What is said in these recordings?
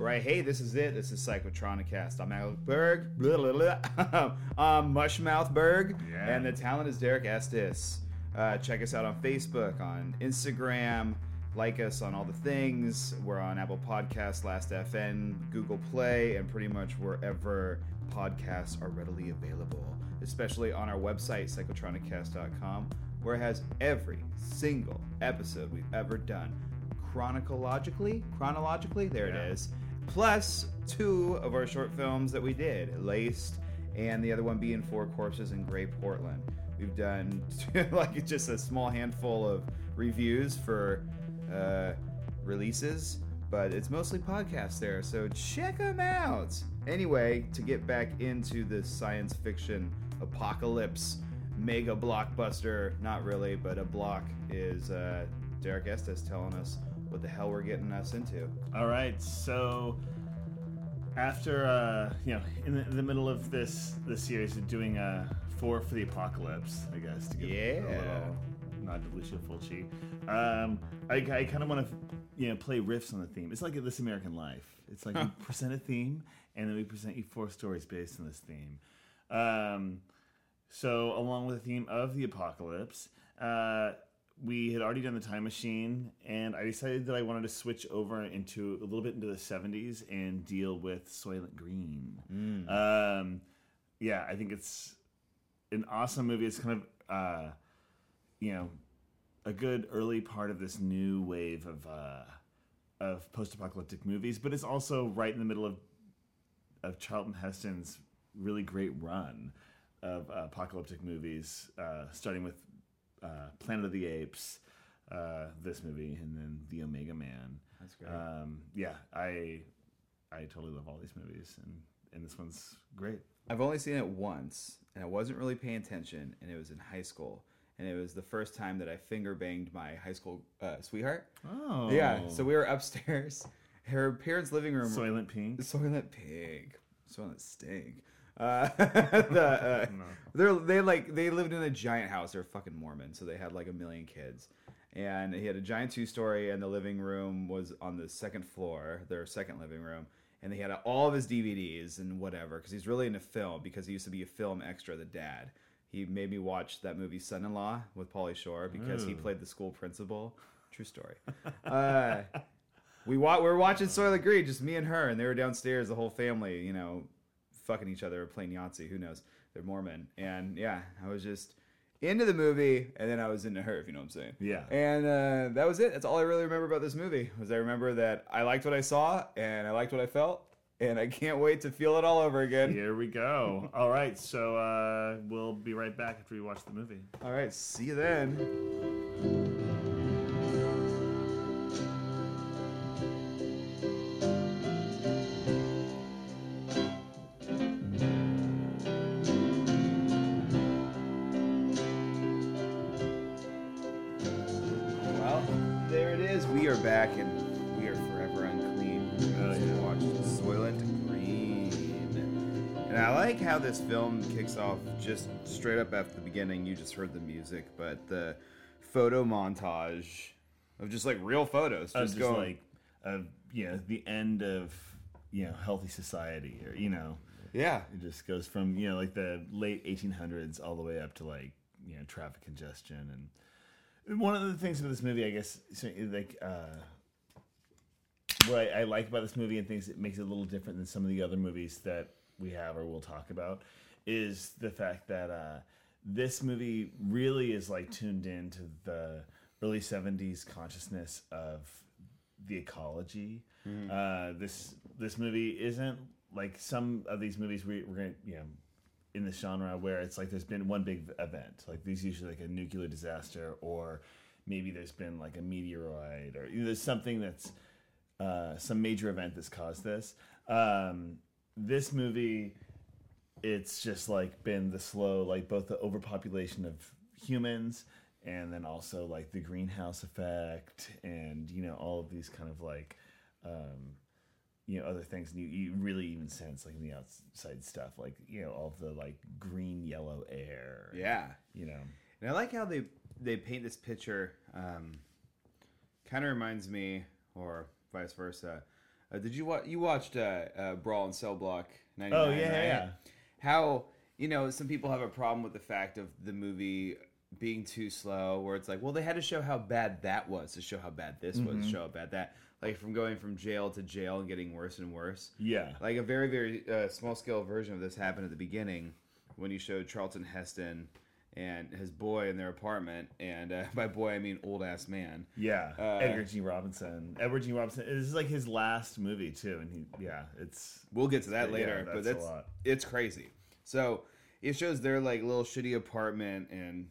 Right, hey, this is it. This is Psychotronicast. I'm Alec Berg. Blah, blah, blah. I'm Mushmouth Berg. Yeah. And the talent is Derek Estes. Uh, check us out on Facebook, on Instagram. Like us on all the things. We're on Apple Podcasts, Last FN, Google Play, and pretty much wherever podcasts are readily available. Especially on our website, psychotronicast.com, where it has every single episode we've ever done chronologically. Chronologically, there Yeah. it is. Plus two of our short films that we did, Laced, and the other one being Four Corpses in Gray Portland. We've done like just a small handful of reviews for uh, releases, but it's mostly podcasts there, so check them out. Anyway, to get back into the science fiction apocalypse mega blockbuster, not really, but a block is uh, Derek Estes telling us what the hell we're getting us into. All right, so after uh, you know, in the, in the middle of this this series, of doing uh, four for the apocalypse, I guess to give a Yeah. little nod to Lucio Fulci. Um, I, I kind of want to you know play riffs on the theme. It's like This American Life. It's like we present a theme, and then we present you four stories based on this theme. Um, so, along with the theme of the apocalypse, uh, we had already done the time machine, and I decided that I wanted to switch over into a little bit into the 70s and deal with Soylent Green. Um, yeah, I think it's an awesome movie. It's kind of, uh, you know, a good early part of this new wave of uh, of post apocalyptic movies, but it's also right in the middle of of Charlton Heston's really great run of uh, apocalyptic movies, uh, starting with uh, Planet of the Apes, uh, this movie, and then The Omega Man. That's great. Um, yeah, I I totally love all these movies, and and this one's great. I've only seen it once, and I wasn't really paying attention, and it was in high school. And it was the first time that I finger banged my high school uh, sweetheart. Oh, Yeah, so we were upstairs. Her parents' living room. Soylent Pink. Soylent Pig. Soylent Stink. Uh, the, uh, they're they like they lived in a giant house. They're fucking Mormon, so they had like a million kids. And he had a giant two story, and the living room was on the second floor, their second living room. And they had all of his DVDs and whatever, because he's really into film. Because he used to be a film extra, the dad. He made me watch that movie Son in Law with Pauly Shore because he played the school principal. True story. Uh, we wa- we were watching Soylent Green, just me and her, and they were downstairs, the whole family, you know, fucking each other, playing Yahtzee. Who knows? They're Mormon, and yeah, I was just into the movie, and then I was into her, if you know what I'm saying. Yeah. And uh, that was it. That's all I really remember about this movie. Was I remember that I liked what I saw, and I liked what I felt, and I can't wait to feel it all over again. Here we go. All right, so uh, we'll be right back after we watch the movie. All right, see you then. This film kicks off just straight up after the beginning. You just heard the music, but the photo montage of just like real photos. Just, just going, like, of you know, the end of you know healthy society, or you know, yeah. it just goes from you know like the late 1800s all the way up to like you know traffic congestion and one of the things about this movie, I guess, so, like uh, what I, I like about this movie and things that makes it a little different than some of the other movies that we have or we'll talk about is the fact that uh, this movie really is like tuned in to the early 70s consciousness of the ecology. Uh, this this movie isn't like some of these movies we, we're going to, you know, in the genre where it's like there's been one big event, like there's usually like a nuclear disaster, or maybe there's been like a meteoroid or you know, there's something that's uh, some major event that's caused this. Um, this movie, it's just like been the slow, like both the overpopulation of humans and then also like the greenhouse effect and you know all of these kind of like um, you know other things and you, you really even sense like in the outside stuff like you know all of the like green yellow air Yeah. you know And I like how they they paint this picture. Um, kind of reminds me, or vice versa, Uh, did you watch? You watched uh, uh, Brawl in Cell Block '99? Oh, yeah, yeah, right? yeah. How you know some people have a problem with the fact of the movie being too slow, where it's like, well, they had to show how bad that was to show how bad this was, Mm-hmm. to show how bad that, like from going from jail to jail and getting worse and worse. Yeah. Like a very very uh, small scale version of this happened at the beginning when you showed Charlton Heston and his boy in their apartment, and uh, by boy I mean old ass man. Yeah, Uh, Edgar G. Robinson. Edward G. Robinson. This is like his last movie too, and he, yeah, it's We'll get to that Yeah, later, but that's a that's lot. it's crazy. So it shows their like little shitty apartment and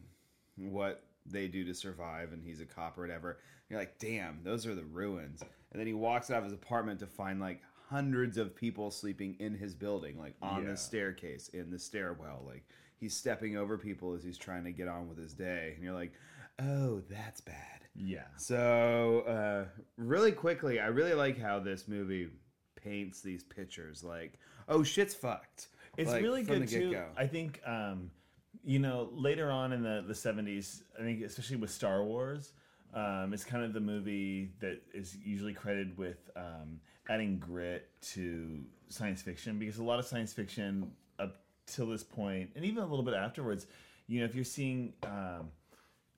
what they do to survive, and he's a cop or whatever. You're like, damn, those are the ruins. And then he walks out of his apartment to find like hundreds of people sleeping in his building, like on Yeah. the staircase, in the stairwell. Like he's stepping over people as he's trying to get on with his day, and you're like, oh, that's bad. yeah, So, uh, really quickly, I really like how this movie paints these pictures. Like, oh, shit's fucked. it's Like, really good too. get-go. I think, um, you know, later on in the the seventies, I think especially with Star Wars, um, it's kind of the movie that is usually credited with um, adding grit to science fiction because a lot of science fiction till this point, and even a little bit afterwards, you know, if you're seeing. Um,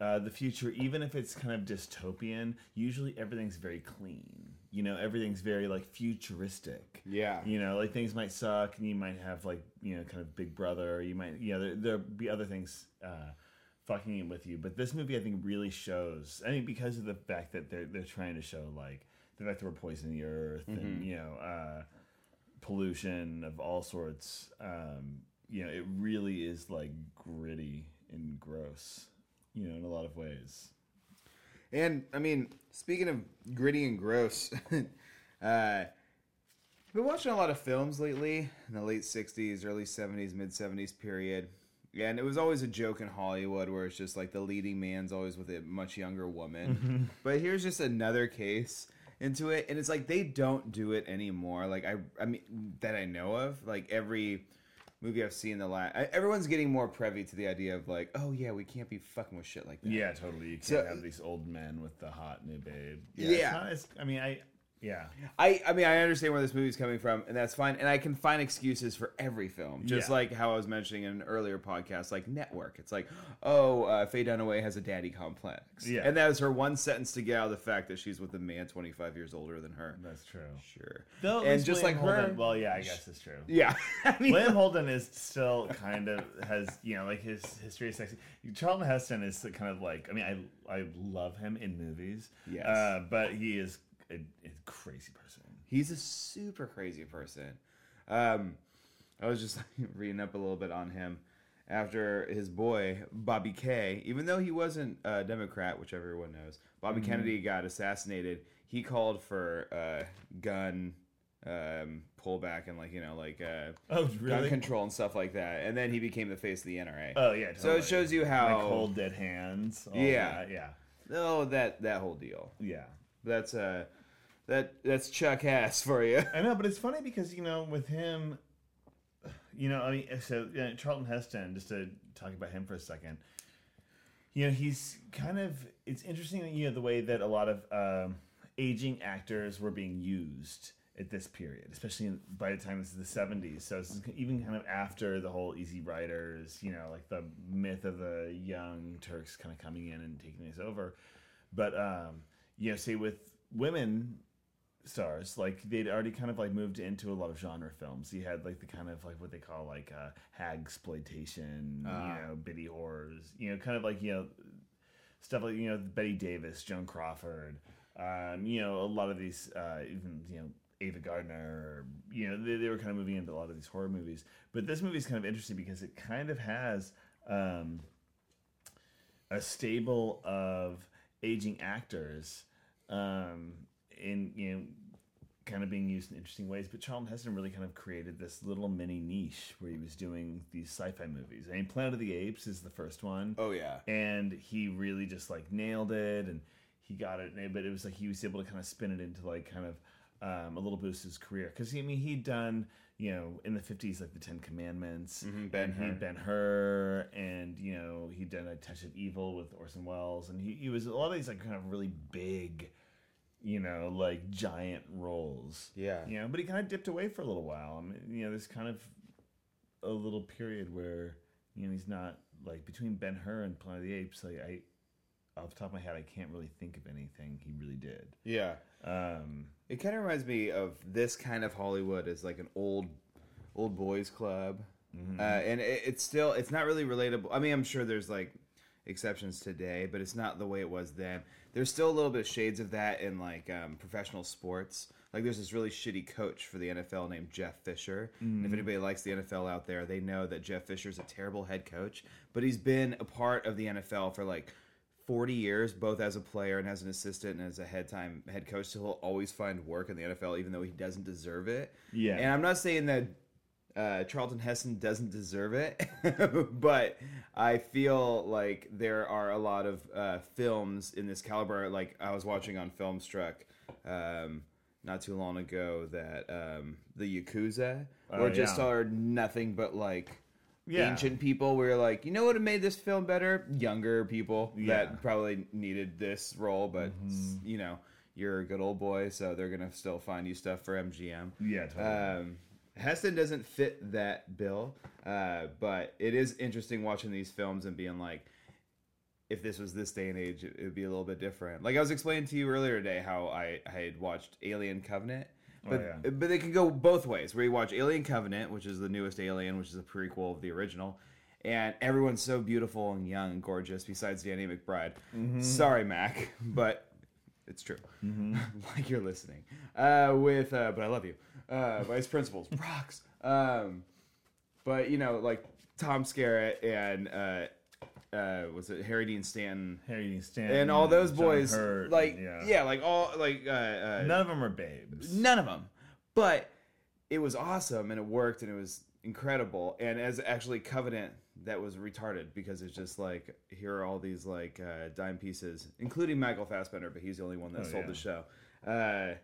uh, the future, even if it's kind of dystopian, usually everything's very clean. You know, everything's very like futuristic. Yeah. You know, like things might suck, and you might have like you know, kind of Big Brother. Or you might, you know, there there'll be other things uh, fucking in with you. But this movie, I think, really shows. I mean, because of the fact that they're they're trying to show like the fact that we're poisoning the earth, and you know, uh, pollution of all sorts. Um, you know, it really is like gritty and gross. You know, in a lot of ways. And I mean, speaking of gritty and gross, uh, I've been watching a lot of films lately in the late '60s, early '70s, mid '70s period. And it was always a joke in Hollywood where it's just like the leading man's always with a much younger woman. But here's just another case into it, and it's like they don't do it anymore. Like I, I mean, that I know of. Like every movie I've seen the last, everyone's getting more privy to the idea of like, oh yeah, we can't be fucking with shit like that. Yeah, totally. You can't So- have these old men with the hot new babe. Yeah. it's not as- I mean, I yeah. I, I mean, I understand where this movie's coming from, and that's fine. And I can find excuses for every film, just Yeah. like how I was mentioning in an earlier podcast, like Network. It's like, oh, uh, Faye Dunaway has a daddy complex, Yeah. and that was her one sentence to get out of the fact that she's with a man 25 years older than her. That's true. Sure, Though, at and least just William like her, Holden- well, yeah, I guess it's true. yeah. I mean, William Holden is still kind of has you know like his history is sexy. Charlton Heston is kind of like I mean I I love him in movies. Yes. uh, but he is a, a crazy person. He's a super crazy person. Um, I was just reading up a little bit on him after his boy Bobby K. Even though he wasn't a Democrat, which everyone knows, Bobby Kennedy got assassinated. He called for uh, gun um, pullback and like you know like uh, Oh, gun control and stuff like that. And then he became the face of the NRA. Oh yeah. So it shows you how- like cold dead hands. Yeah. that, yeah, oh, that that whole deal. yeah. That's uh, that that's Chuck Hass for you. I know, but it's funny because you know with him, you know, I mean, so you know, Charlton Heston. Just to talk about him for a second, you know, he's kind of. It's interesting, you know, the way that a lot of um, aging actors were being used at this period, especially in, by the time this is the seventies. So it's even kind of after the whole Easy Riders, you know, like the myth of the young Turks kind of coming in and taking this over. But um, you know, say with women stars. Like they'd already kind of like moved into a lot of genre films. You had like the kind of like what they call like uh hag exploitation Ah. you know biddy horrors you know kind of like you know stuff like you know bette davis joan crawford um you know a lot of these uh even you know ava gardner you know they, they were kind of moving into a lot of these horror movies. But this movie is kind of interesting because it kind of has um a stable of aging actors um, in you know kind of being used in interesting ways. But Charlton Heston really kind of created this little mini niche where he was doing these sci-fi movies. I mean, Planet of the Apes is the first one, Oh yeah. and he really just like nailed it, and he got it. But it was like he was able to kind of spin it into like kind of um, a little boost his career because I mean he'd done you know in the fifties like the Ten Commandments, Mhm, Ben-Hur. Ben Hur, and you know he'd done a Touch of Evil with Orson Welles, and he, he was a lot of these like kind of really big you know, like giant roles. Yeah. You know, but he kind of dipped away for a little while. I mean, you know, there's kind of a little period where you know he's not like between Ben Hur and Planet of the Apes. Like I, off the top of my head, I can't really think of anything he really did. Yeah. Um, It kind of reminds me of this kind of Hollywood as like an old, old boys club, uh, and it, it's still it's not really relatable. I mean, I'm sure there's like exceptions today, but it's not the way it was then. There's still a little bit of shades of that in like um, professional sports. Like there's this really shitty coach for the NFL named Jeff Fisher. And if anybody likes the NFL out there, they know that Jeff Fisher's a terrible head coach, but he's been a part of the NFL for like 40 years, both as a player and as an assistant and as a head time head coach. So he'll always find work in the NFL, even though he doesn't deserve it. Yeah. And I'm not saying that uh, Charlton Heston doesn't deserve it, but I feel like there are a lot of uh, films in this caliber. Like I was watching on Filmstruck um, not too long ago that um, the Yakuza Oh, were just yeah. are nothing but like Yeah. ancient people. We were like, you know what would have made this film better? Younger people Yeah. that probably needed this role, but s- you know. You're a good old boy, so they're gonna still find you stuff for MGM. yeah, totally. Um, Heston doesn't fit that bill, uh, but it is interesting watching these films and being like, if this was this day and age, it would be a little bit different. Like I was explaining to you earlier today how I, I had watched Alien Covenant. But, yeah. but they can go both ways. Where you watch Alien Covenant, which is the newest Alien, which is a prequel of the original, and everyone's so beautiful and young and gorgeous besides Danny McBride. Sorry, Mac, but it's true. like you're listening. Uh, with uh, but I love you. Uh, Vice Principals rocks. Um, but you know, like Tom Skerritt and uh, uh, was it Harry Dean Stanton Harry Dean Stanton and all those boys, Hurt, like yeah. yeah. like all like uh, uh, none of them are babes. none of them. But it was awesome and it worked and it was incredible. And as actually Covenant, that was retarded because it's just like here are all these like uh, dime pieces, including Michael Fassbender, but he's the only one that Oh, sold yeah. the show. Uh,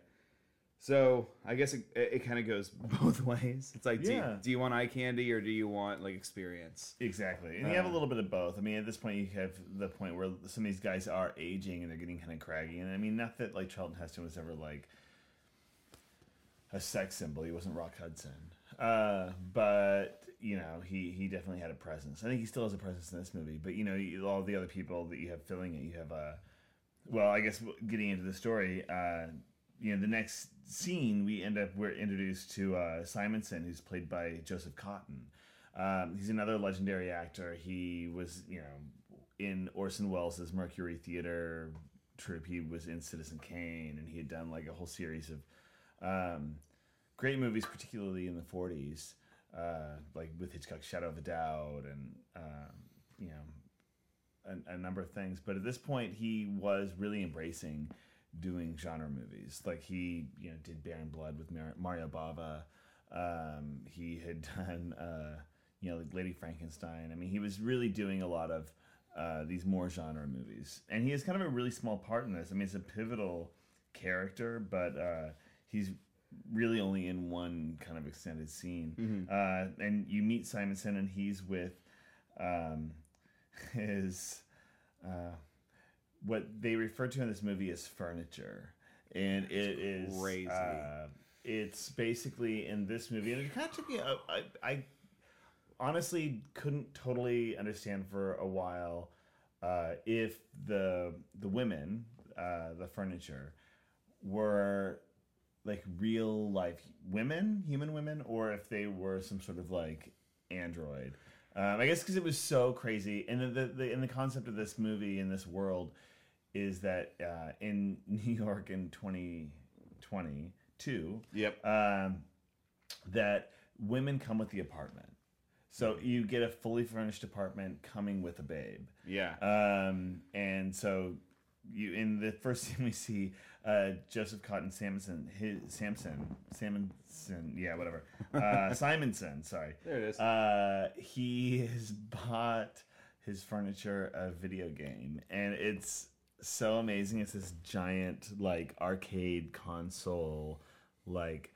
so I guess it, it, kind of goes both ways. It's like, do, you, do you want eye candy or do you want like experience? Exactly, and you have a Uh, little bit of both. I mean, at this point, you have the point where some of these guys are aging and they're getting kind of craggy. And I mean, not that like Charlton Heston was ever like a sex symbol. He wasn't Rock Hudson, uh, but you know, he he definitely had a presence. I think he still has a presence in this movie. But you know, you- all the other people that you have filling it, you have uh, well, I guess getting into the story. Uh, you know, the next scene we end up we're introduced to uh, Simonson, who's played by Joseph Cotten. Um, he's another legendary actor. He was, you know, in Orson Welles' Mercury Theater troupe. He was in Citizen Kane, and he had done like a whole series of um, great movies, particularly in the '40s, uh, like with Hitchcock's Shadow of a Doubt, and um, you know, a, a number of things. But at this point, he was really embracing doing genre movies. Like he, you know, did Baron Blood with Mar- Mario Bava. Um, he had done, uh, you know, like Lady Frankenstein. I mean, he was really doing a lot of uh, these more genre movies, and he has kind of a really small part in this. I mean, it's a pivotal character, but uh, he's really only in one kind of extended scene. Uh, and you meet Simonson, and he's with um, his uh, what they refer to in this movie as furniture, and it is crazy. Uh, it's basically in this movie, and it kind of took me. I honestly couldn't totally understand for a while uh, if the the women, uh, the furniture, were like real life women, human women, or if they were some sort of like android. Um, I guess because it was so crazy, and the, the, the and the concept of this movie in this world is that uh, in New York in 2022, Yep. um, that women come with the apartment. So you get a fully furnished apartment coming with a babe. Yeah. Um, and so you in the first scene we see uh, Joseph Cotten Samson, his Samson, Simonson, yeah, whatever, uh, Simonson. Sorry, There it is. Uh, he has bought his furniture a video game, and it's so amazing. It's this giant like arcade console, like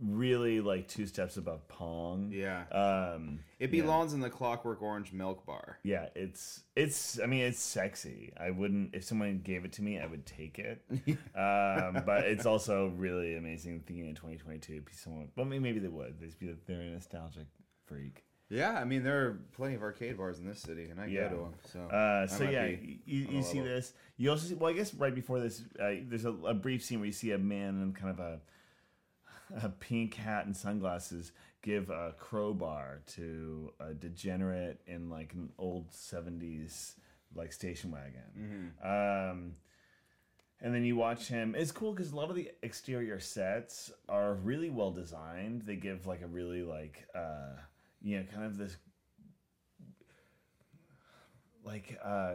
really like two steps above Pong. Yeah. Um, It yeah. belongs in the Clockwork Orange milk bar. Yeah, it's it's. I mean, it's sexy. I wouldn't if someone gave it to me, I would take it. um, but it's also really amazing thinking in 2022. Someone, well, maybe maybe they would. They'd be they're a nostalgic freak. Yeah, I mean there are plenty of arcade bars in this city, and I Yeah. go to them. So, Uh, so yeah, you, you see level. this. You also see. Well, I guess right before this, uh, there's a, a brief scene where you see a man in kind of a a pink hat and sunglasses give a crowbar to a degenerate in like an old 70s like station wagon. Um, and then you watch him. It's cool because a lot of the exterior sets are really well designed. They give like a really like uh, you know kind of this like uh,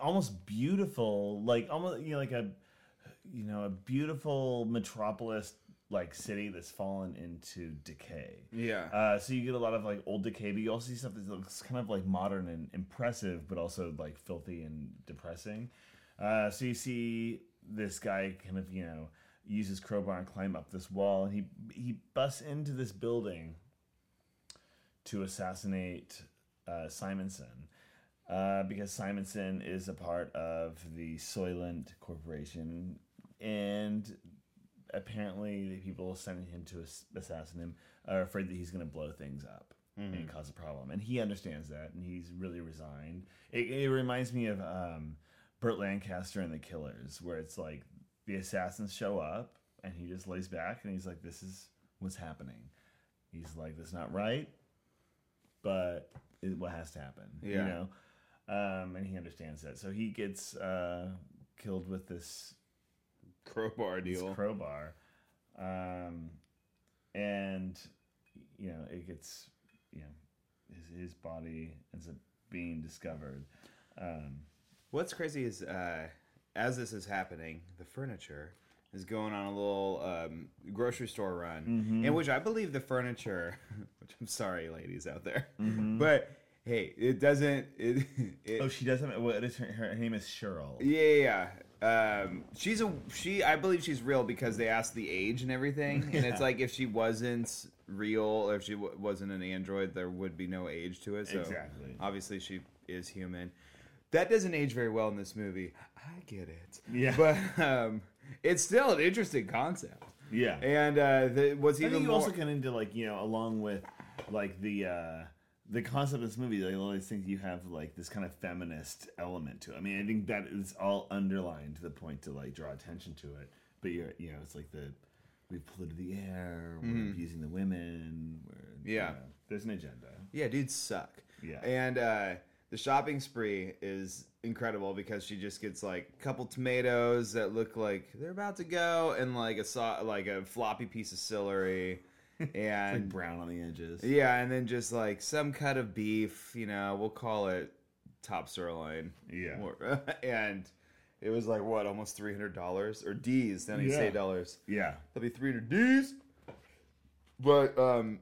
almost beautiful, like almost you know like a you know a beautiful metropolis like city that's fallen into decay. yeah, Uh, so you get a lot of like old decay, but you also see stuff that looks kind of like modern and impressive, but also like filthy and depressing. Uh, so you see this guy kind of you know use his crowbar and climb up this wall, and he he busts into this building to assassinate uh, Simonson. Uh, because Simonson is a part of the Soylent Corporation, and apparently the people sending him to ass- assassinate him are afraid that he's going to blow things up and cause a problem. And he understands that, and he's really resigned. It, it reminds me of um, Burt Lancaster and the Killers, where it's like the assassins show up, and he just lays back, and he's like, "This is what's happening." He's like, "That's not right, but it, what has to happen?" You know, um, and he understands that, so he gets uh, killed with this crowbar deal. crowbar, um, and you know it gets you know his his body ends up being discovered. Um, What's crazy is uh, as this is happening, the furniture is going on a little um, grocery store run, Mm-hmm. in which I believe the furniture. Which I'm sorry, ladies out there, Mm-hmm. but hey, it doesn't. It, it, oh, she does have what is her, her name is Cheryl. Yeah, yeah. Um, she's a she. I believe she's real because they asked the age and everything, and it's like if she wasn't real or if she w- wasn't an android, there would be no age to it. So Exactly. obviously she is human. That doesn't age very well in this movie. I get it. Yeah. but um, it's still an interesting concept. Yeah. And uh, the, what's I even think you more also get into like you know along with like the uh the concept of this movie like all these things you have like this kind of feminist element to it. I mean I think that is all underlined to the point to like draw attention to it. But you're you know it's like the we've polluted the air, we're abusing the women, we're. Yeah. you know, there's an agenda. Yeah, dudes suck. Yeah. And uh, the shopping spree is incredible because she just gets like a couple tomatoes that look like they're about to go, and like a so- like a floppy piece of celery, Like and brown on the edges. yeah, and then just like some cut of beef. You know, we'll call it top sirloin. Yeah. And it was like what, almost three hundred dollars or D's? Even say Yeah. dollars. Yeah. that'd be 300 D's. But um,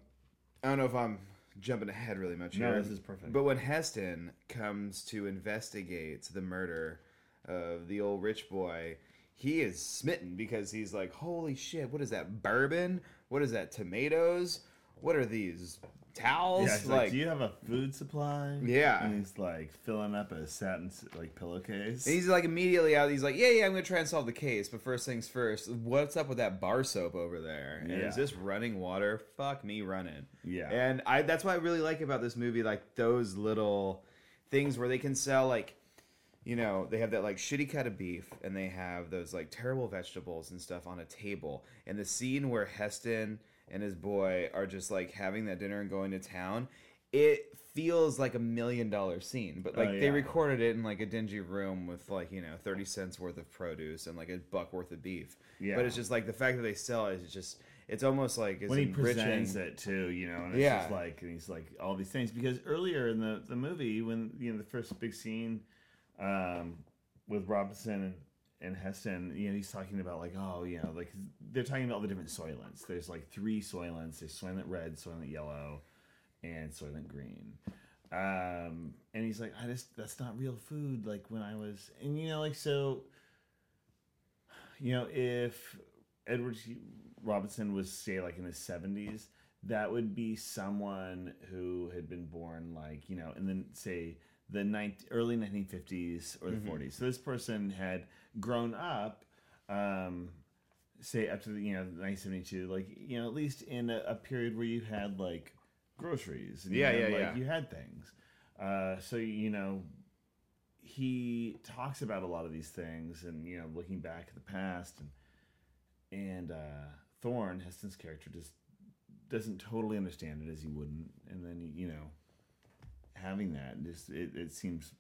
I don't know if I'm jumping ahead really much No, here. this is perfect. But when Heston comes to investigate the murder of the old rich boy, he is smitten because he's like, "Holy shit! What is that bourbon? What is that tomatoes? What are these towels?" Yeah, it's like, do you have a food supply? Yeah. and he's like filling up a satin like pillowcase. And he's like immediately out. He's like, "Yeah, yeah, I'm gonna try and solve the case, but first things first. What's up with that bar soap over there? And Yeah. is this running water? Fuck me, running." Yeah. And I that's what I really like about this movie, like those little things where they can sell like, you know, they have that like shitty cut of beef, and they have those like terrible vegetables and stuff on a table, and the scene where Heston and his boy are just like having that dinner and going to town. It feels like a million dollar scene, but like Oh, they recorded it in like a dingy room with like you know thirty cents worth of produce and like a buck worth of beef. Yeah. But it's just like the fact that they sell it is just it's almost like it's when he enriching. presents it too, you know, and it's Yeah. just like and he's like all these things because earlier in the the movie when you know the first big scene um, with Robinson and, and Heston, you know, he's talking about like oh you know like they're talking about all the different soylents. There's like three soylents. There's soylent red, soylent yellow, and soylent green. Um, and he's like, I just that's not real food. Like when I was, and you know, like so, you know, if Edward Robinson was say like in his seventies, that would be someone who had been born like you know, and then say the 19, early nineteen fifties or the 40s So this person had grown up. Um, say up to the you know 1972 like you know at least in a, a period where you had like groceries and you Yeah, had, yeah, like, yeah. you had things uh so you know he talks about a lot of these things and you know looking back at the past and and uh thorne heston's character just doesn't totally understand it as he wouldn't and then you know having that just it, it seems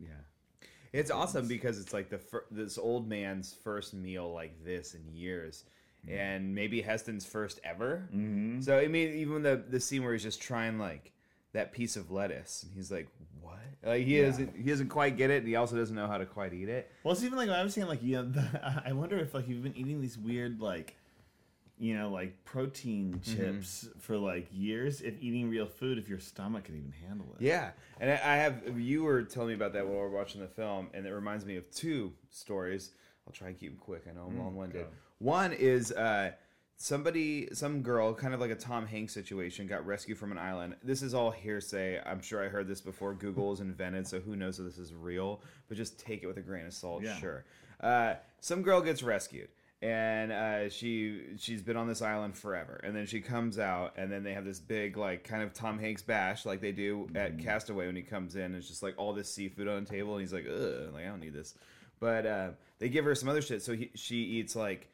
yeah It's awesome because it's like the fir- this old man's first meal like this in years, and maybe Heston's first ever. Mm-hmm. So I mean, even the the scene where he's just trying like that piece of lettuce, and he's like, "What?" Like he doesn't he doesn't quite get it, and he also doesn't know how to quite eat it. Well, it's even like I was saying, like you know, the, I wonder if like you've been eating these weird like, you know, like protein chips for like years. If eating real food, if your stomach can even handle it. Yeah, and I have you were telling me about that while we are watching the film, and it reminds me of two stories. I'll try and keep them quick. I know I'm long-winded. go. One is uh, somebody, some girl, kind of like a Tom Hanks situation, got rescued from an island. This is all hearsay. I'm sure I heard this before. Google was invented, so who knows if this is real? But just take it with a grain of salt. Yeah. Sure. Uh, some girl gets rescued. And uh, she she's been on this island forever, and then she comes out, and then they have this big like kind of Tom Hanks bash like they do at Castaway when he comes in. And it's just like all this seafood on the table, and he's like, "Ugh, like I don't need this." But uh, they give her some other shit, so he, she eats like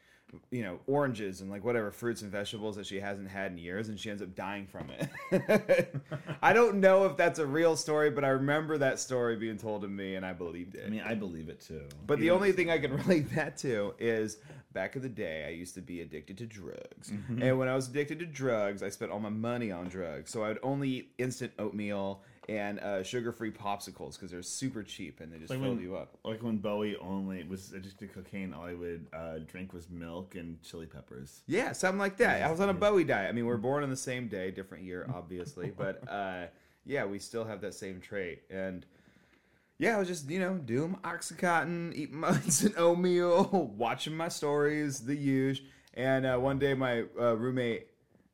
you know oranges and like whatever fruits and vegetables that she hasn't had in years, and she ends up dying from it. I don't know if that's a real story, but I remember that story being told to me, and I believed it. I mean, I believe it too. But the only thing I can relate that to is back in the day, I used to be addicted to drugs. Mm-hmm. And when I was addicted to drugs, I spent all my money on drugs. So I would only eat instant oatmeal and uh, sugar free popsicles because they're super cheap and they just like fill when, you up. like when Bowie only was addicted to cocaine, all he would uh, drink was milk and chili peppers. Yeah, something like that. I was on a Bowie diet. I mean, we're born on the same day, different year, obviously, but uh, yeah, we still have that same trait. And yeah, I was just you know doing oxycontin, eating my instant oatmeal, watching my stories, the huge. And uh, one day, my uh, roommate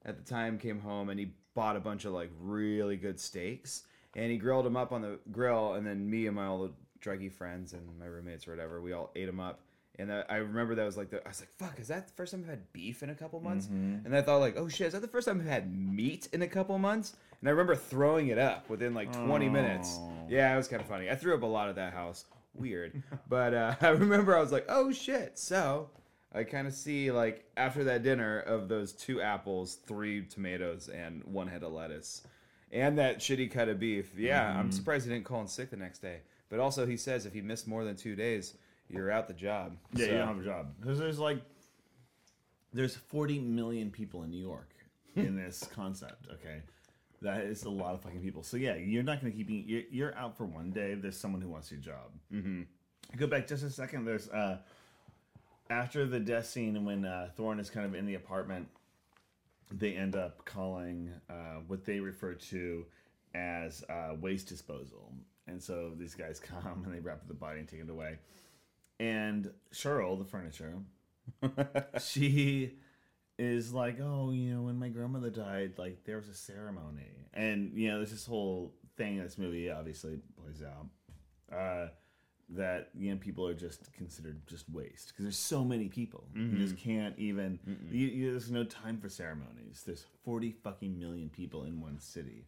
at the time came home and he bought a bunch of like really good steaks and he grilled them up on the grill. And then me and my all the druggy friends and my roommates or whatever, we all ate them up. And I remember that was like the I was like, "Fuck, is that the first time I've had beef in a couple months?" And I thought like, "Oh shit, is that the first time I've had meat in a couple months?" And I remember throwing it up within like 20 minutes. Oh. Yeah, it was kind of funny. I threw up a lot at that house. Weird, but uh, I remember I was like, "Oh shit!" So I kind of see like after that dinner of those two apples, three tomatoes, and one head of lettuce, and that shitty cut of beef. Yeah, Mm-hmm. I'm surprised he didn't call in sick the next day. But also, he says if he missed more than two days, you're out the job. Yeah, So- you don't have a job because there's like there's 40 million people in New York in this concept. Okay, that is a lot of fucking people. So yeah, you're not going to keep. You're, you're out for one day. There's someone who wants your job. Mm-hmm. Go back just a second. There's uh after the death scene when uh, Thorne is kind of in the apartment, they end up calling uh, what they refer to as uh, waste disposal. And so these guys come and they wrap up the body and take it away. And Cheryl, the furniture, she is like, oh, you know, when my grandmother died, like there was a ceremony, and you know, there's this whole thing in this movie obviously plays out uh, that you know people are just considered just waste because there's so many people, you just can't even. You, you, there's no time for ceremonies. There's 40 fucking million people in one city.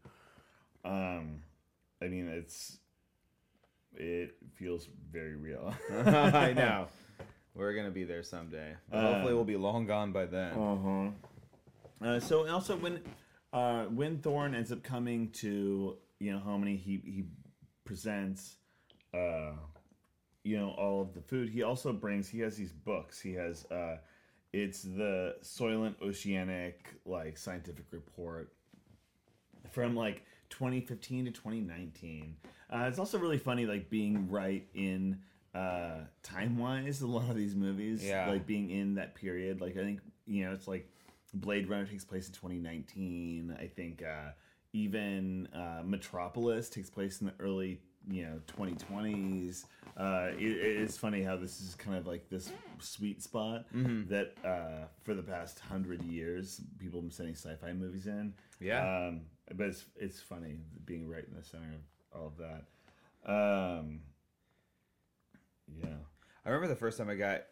Um, I mean, it's it feels very real. I know. We're gonna be there someday. Uh, hopefully, we'll be long gone by then. Uh-huh. Uh, so also when uh, when Thorn ends up coming to you know Hominy, he he presents uh, you know all of the food. He also brings he has these books. He has uh, it's the Soylent Oceanic like scientific report from like 2015 to 2019. Uh, it's also really funny like being right in uh time wise a lot of these movies Yeah. like being in that period like i think you know it's like blade runner takes place in 2019 i think uh even uh metropolis takes place in the early you know 2020s. Uh, it, it's funny how this is kind of like this sweet spot Mm-hmm. that uh, for the past hundred years people have been sending sci-fi movies in. Yeah. Um, but it's it's funny being right in the center of all of that. Um, yeah. I remember the first time I got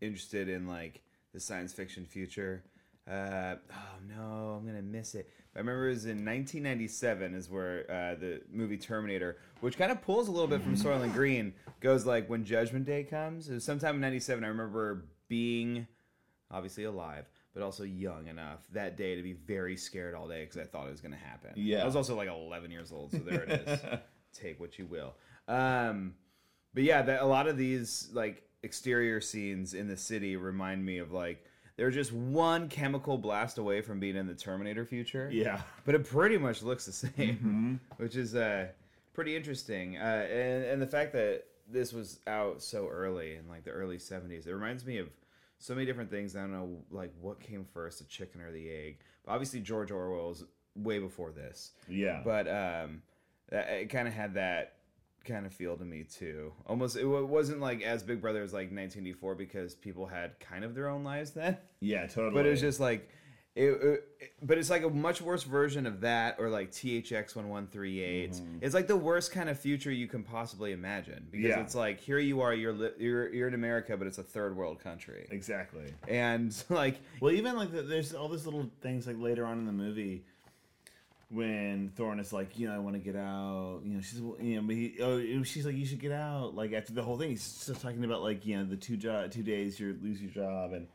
interested in like the science fiction future. Uh, oh no, I'm gonna miss it. I remember it was in 1997 is where uh, the movie Terminator, which kind of pulls a little bit from Soylent Green, goes like when Judgment Day comes. It was sometime in '97. I remember being obviously alive, but also young enough that day to be very scared all day because I thought it was gonna happen. Yeah. I was also like 11 years old, so there it is. Take what you will. Um, but yeah, that, a lot of these like exterior scenes in the city remind me of like they're just one chemical blast away from being in the Terminator future. Yeah. But it pretty much looks the same, which is uh, pretty interesting. Uh, and, and the fact that this was out so early in like the early 70s, it reminds me of so many different things. I don't know like what came first, the chicken or the egg. But obviously George Orwell's way before this. Yeah. But um, it kind of had that kind of feel to me too. Almost, it wasn't like as Big Brother as like 1984 because people had kind of their own lives then. yeah. Totally. But it was just like, it, it- but it's like a much worse version of that, or like THX 1138. Mm-hmm. It's like the worst kind of future you can possibly imagine because Yeah. it's like here you are, you're li- you're you're in America, but it's a third world country, exactly. and like Well, even like the, there's all these little things like later on in the movie when Thorne is like, you know, I want to get out. You know, she's you know, but he, oh, she's like, you should get out. Like after the whole thing, he's still talking about like you know the two job, two days you lose your job and.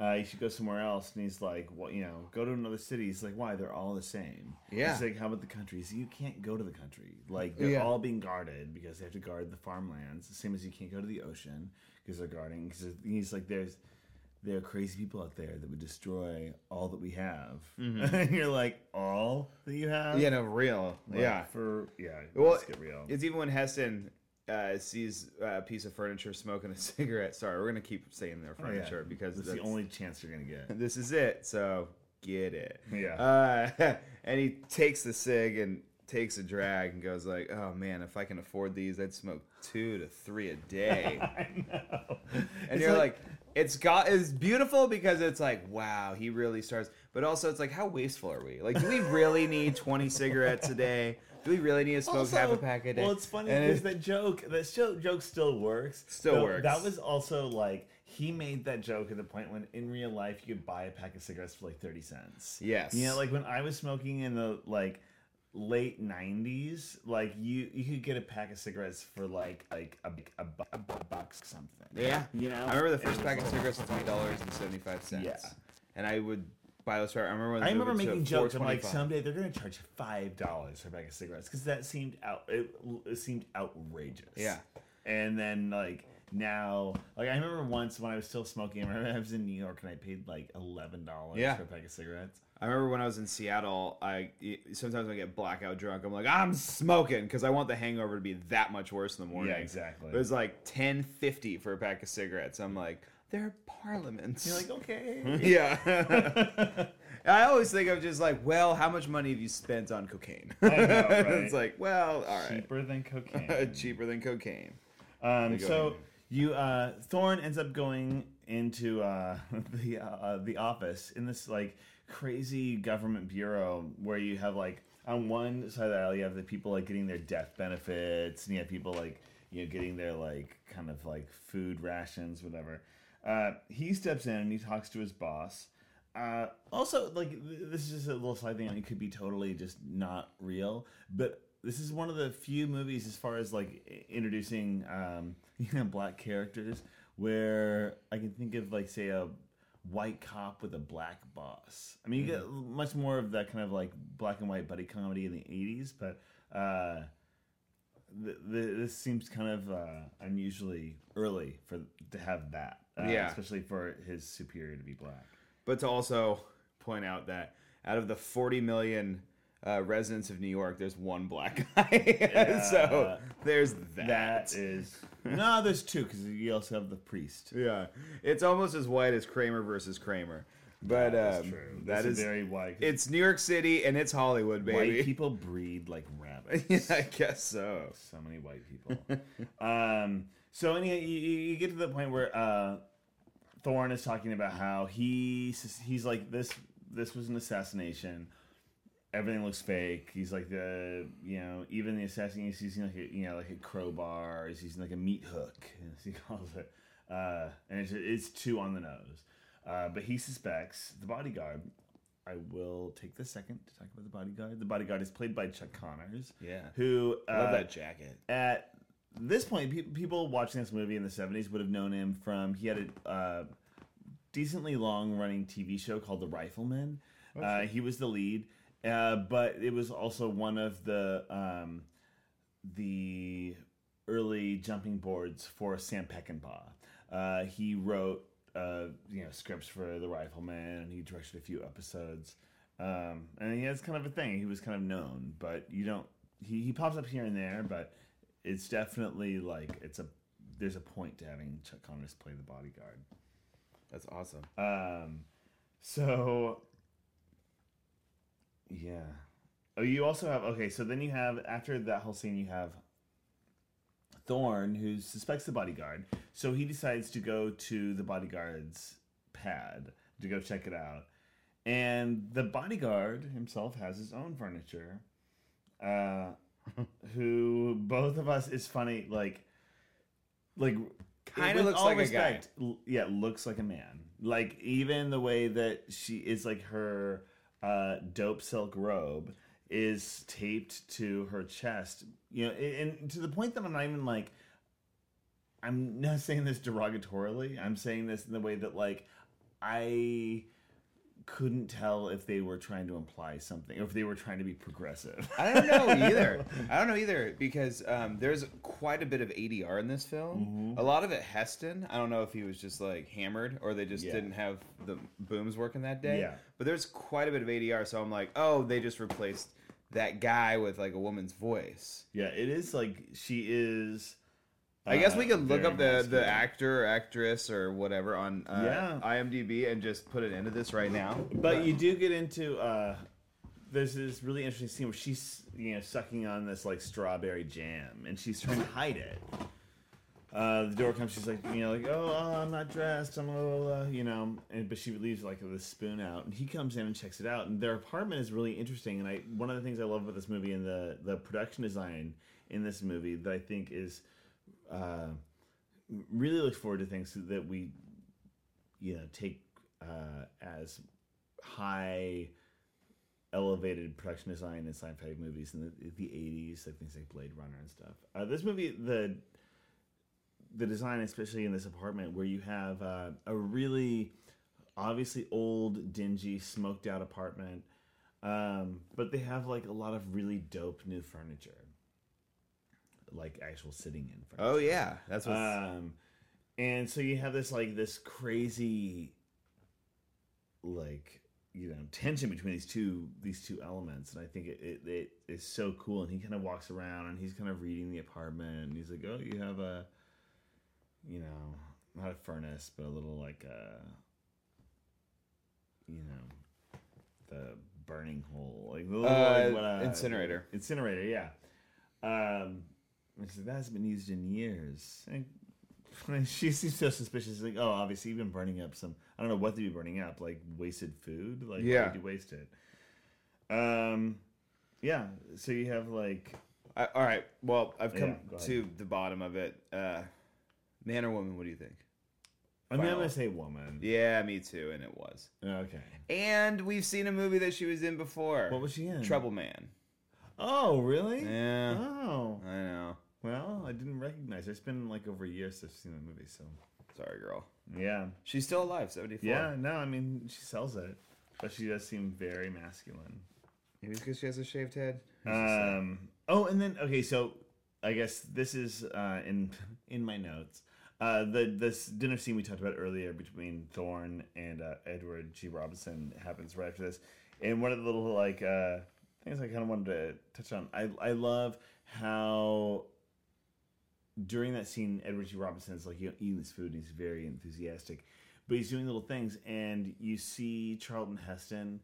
Uh, you should go somewhere else, and he's like, "Well, you know, go to another city." He's like, "Why? They're all the same." Yeah. He's like, "How about the country?" He's like, you can't go to the country. Like they're Yeah. all being guarded because they have to guard the farmlands. The same as you can't go to the ocean because they're guarding. Because he's like, "There's there are crazy people out there that would destroy all that we have. and you're like, all that you have? you know, real, Like, yeah. For, yeah, Well, let's get real. It's even when Heston uh, sees a piece of furniture smoking a cigarette. Sorry, we're gonna keep saying their Oh, yeah. furniture because that's the only chance you're going to get. This is it. So get it. Yeah. Uh, and he takes the cig and takes a drag and goes like, "Oh man, if I can afford these, I'd smoke two to three a day." I know. and It's you're like, it's got is beautiful because it's like wow he really starts but also it's like how wasteful are we like do we really need 20 cigarettes a day do we really need to smoke half a pack a day Well, it's funny because it- that joke, that show, joke still works. Still Though works. That was also like he made that joke at the point when in real life you could buy a pack of cigarettes for like thirty cents. Yes. You know, like when I was smoking in the like late '90s, like you you could get a pack of cigarettes for like like a a, bu- a bu- buck something. yeah You know. i remember the first pack of cigarettes was twenty dollars and 75 cents Yeah. and i would buy those for i remember when I remember moved it to making jokes. I'm like, someday they're gonna charge five dollars for a pack of cigarettes because that seemed out. It, it seemed outrageous. Yeah. And then like now, like I remember once when I was still smoking. I remember I was in New York and I paid like eleven dollars Yeah. for a pack of cigarettes. I remember when I was in Seattle, I sometimes when I get blackout drunk, I'm like, I'm smoking because I want the hangover to be that much worse in the morning. Yeah, exactly. It was like ten fifty for a pack of cigarettes. I'm like, they're parliaments. You're like, okay. yeah. I always think of just like, well, how much money have you spent on cocaine? know, right? it's like, well, all right, Cheaper than cocaine. cheaper than cocaine. Um, go so. You uh, Thorne ends up going into uh, the uh, the office in this like crazy government bureau where you have like on one side of the aisle you have the people like getting their death benefits and you have people like you know getting their like kind of like food rations whatever. Uh, he steps in and he talks to his boss. Uh, also, like th- this is just a little side thing. It could be totally just not real, but this is one of the few movies as far as like introducing um, you know, black characters where I can think of like say a white cop with a black boss. I mean, you get much more of that kind of like black and white buddy comedy in the '80s, but uh, th- th- this seems kind of uh, unusually early for to have that. Uh, Yeah. especially for his superior to be black. But to also point out that out of the 40 million uh, residents of New York, there's one black guy. so there's that. That is no, there's two because you also have the priest. Yeah, it's almost as white as Kramer versus Kramer. But That's um, true. That's is very white. it's New York City and it's Hollywood, baby. white people breed like rabbits. yeah, I guess so. so many white people. um, so anyhow, you, you you get to the point where uh, Thorne is talking about how he he's like this. This was an assassination. Everything looks fake. He's like the you know even the assassin he's using like a you know like a crowbar. He's using like a meat hook as he calls it, uh, and it's it's too on the nose. Uh, but he suspects the bodyguard. I will take the second to talk about the bodyguard. The bodyguard is played by Chuck Connors. Yeah. Who uh, I love that jacket. at this point, pe- people watching this movie in the 70s would have known him from, he had a uh, decently long running TV show called The Rifleman. Uh, he was the lead, uh, but it was also one of the um, the early jumping boards for Sam Peckinpah. Uh, he wrote uh, you know scripts for The Rifleman, and he directed a few episodes. Um, and he has kind of a thing. He was kind of known, but you don't. He, he pops up here and there, but it's definitely like it's a there's a point to having Chuck Connors play the bodyguard. That's awesome. Um, so yeah. Oh, you also have okay. So then you have after that whole scene, you have Thorn, who suspects the bodyguard. So he decides to go to the bodyguard's pad to go check it out, and the bodyguard himself has his own furniture. Uh, who both of us is funny like like Kinda looks all like a guy. l- yeah looks like a man like even the way that she is like her uh dope silk robe is taped to her chest. You know and, and to the point that i'm not even like i'm not saying this derogatorily. I'm saying this in the way that like i couldn't tell if they were trying to imply something or if they were trying to be progressive I don't know either. I don't know either because um, there's quite a bit of ADR in this film. A lot of it Heston. I don't know if he was just like hammered or they just Yeah. didn't have the booms working that day. Yeah. But there's quite a bit of ADR, so I'm like, oh, they just replaced that guy with like a woman's voice. yeah it is like she is I guess we uh, could look up the, the actor or actress or whatever on uh, Yeah. IMDb and just put it into this right now. But you do get into uh there's this really interesting scene where she's you know sucking on this like strawberry jam and she's trying to hide it. Uh, the door comes. She's like, you know, like, oh, uh, I'm not dressed. I'm a little, uh, you know, and but she leaves like the spoon out, and he comes in and checks it out. And their apartment is really interesting. And I, one of the things I love about this movie and the the production design in this movie that I think is, uh, really look forward to things that we, you know, take uh, as high elevated production design in sci-fi movies in the, the 80s like things like blade runner and stuff. Uh, this movie the the design especially in this apartment where you have uh, a really obviously old dingy smoked out apartment um, but they have like a lot of really dope new furniture like actual sitting in furniture Oh yeah, that's what. um, and so you have this like this crazy, like you know, tension between these two these two elements, and I think it, it, it is so cool. And he kind of walks around and he's kind of reading the apartment, and he's like, "Oh, you have a, you know, not a furnace, but a little like a, you know, the burning hole, like little Uh, like, what, uh, incinerator. incinerator, yeah." Um, that hasn't been used in years. And she seems so suspicious. She's like, oh, obviously you've been burning up some. I don't know what they'd be burning up, like wasted food. Like, why Yeah. would you waste it? Um, yeah. So you have like, I, all right. Well, I've come Yeah, to the bottom of it. Uh, man or woman? What do you think? I mean, I'm gonna say woman. Yeah, me too, and it was. Okay. And we've seen a movie that she was in before. What was she in? Trouble Man. Oh, really? Yeah, Oh, I know. Well, I didn't recognize her. It's been like over a year since I've seen the movie. So Sorry, girl. yeah, She's still alive, seventy-four. yeah. No, I mean she sells it, but she does seem very masculine. maybe because she has a shaved head. Who's to say? Um, oh, and then okay, so I guess this is uh, in in my notes. Uh, the this dinner scene we talked about earlier between Thorn and uh, Edward G. Robinson happens right after this, and one of the little like uh, things I kind of wanted to touch on. I I love how during that scene Edward G. Robinson is like you know, eating this food and he's very enthusiastic, but he's doing little things, and you see Charlton Heston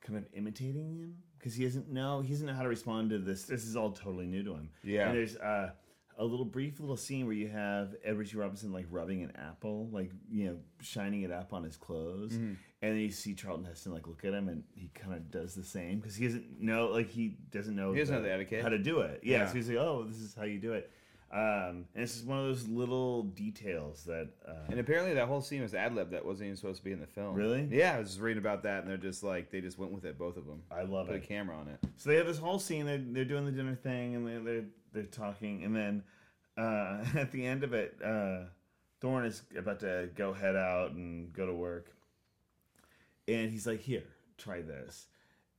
kind of imitating him because he doesn't know he doesn't know how to respond to this. This is all totally new to him. Yeah. and there's uh, a little brief little scene where you have Edward G. Robinson like rubbing an apple, like you know, shining it up on his clothes, Mm-hmm. and then you see Charlton Heston like look at him, and he kind of does the same because he doesn't know, like he doesn't know, He doesn't know the etiquette. how to do it. Yeah, Yeah. so he's like, oh, this is how you do it. Um, and it's just one of those little details that uh, And apparently that whole scene was ad lib that wasn't even supposed to be in the film. Really? Yeah, I was just reading about that, and they're just like they just went with it, both of them. I love Put a camera on it. So they have this whole scene. They're, they're doing the dinner thing, and they're they're, they're talking, and then uh, at the end of it, uh, Thorn is about to go head out and go to work, and he's like, "Here, try this."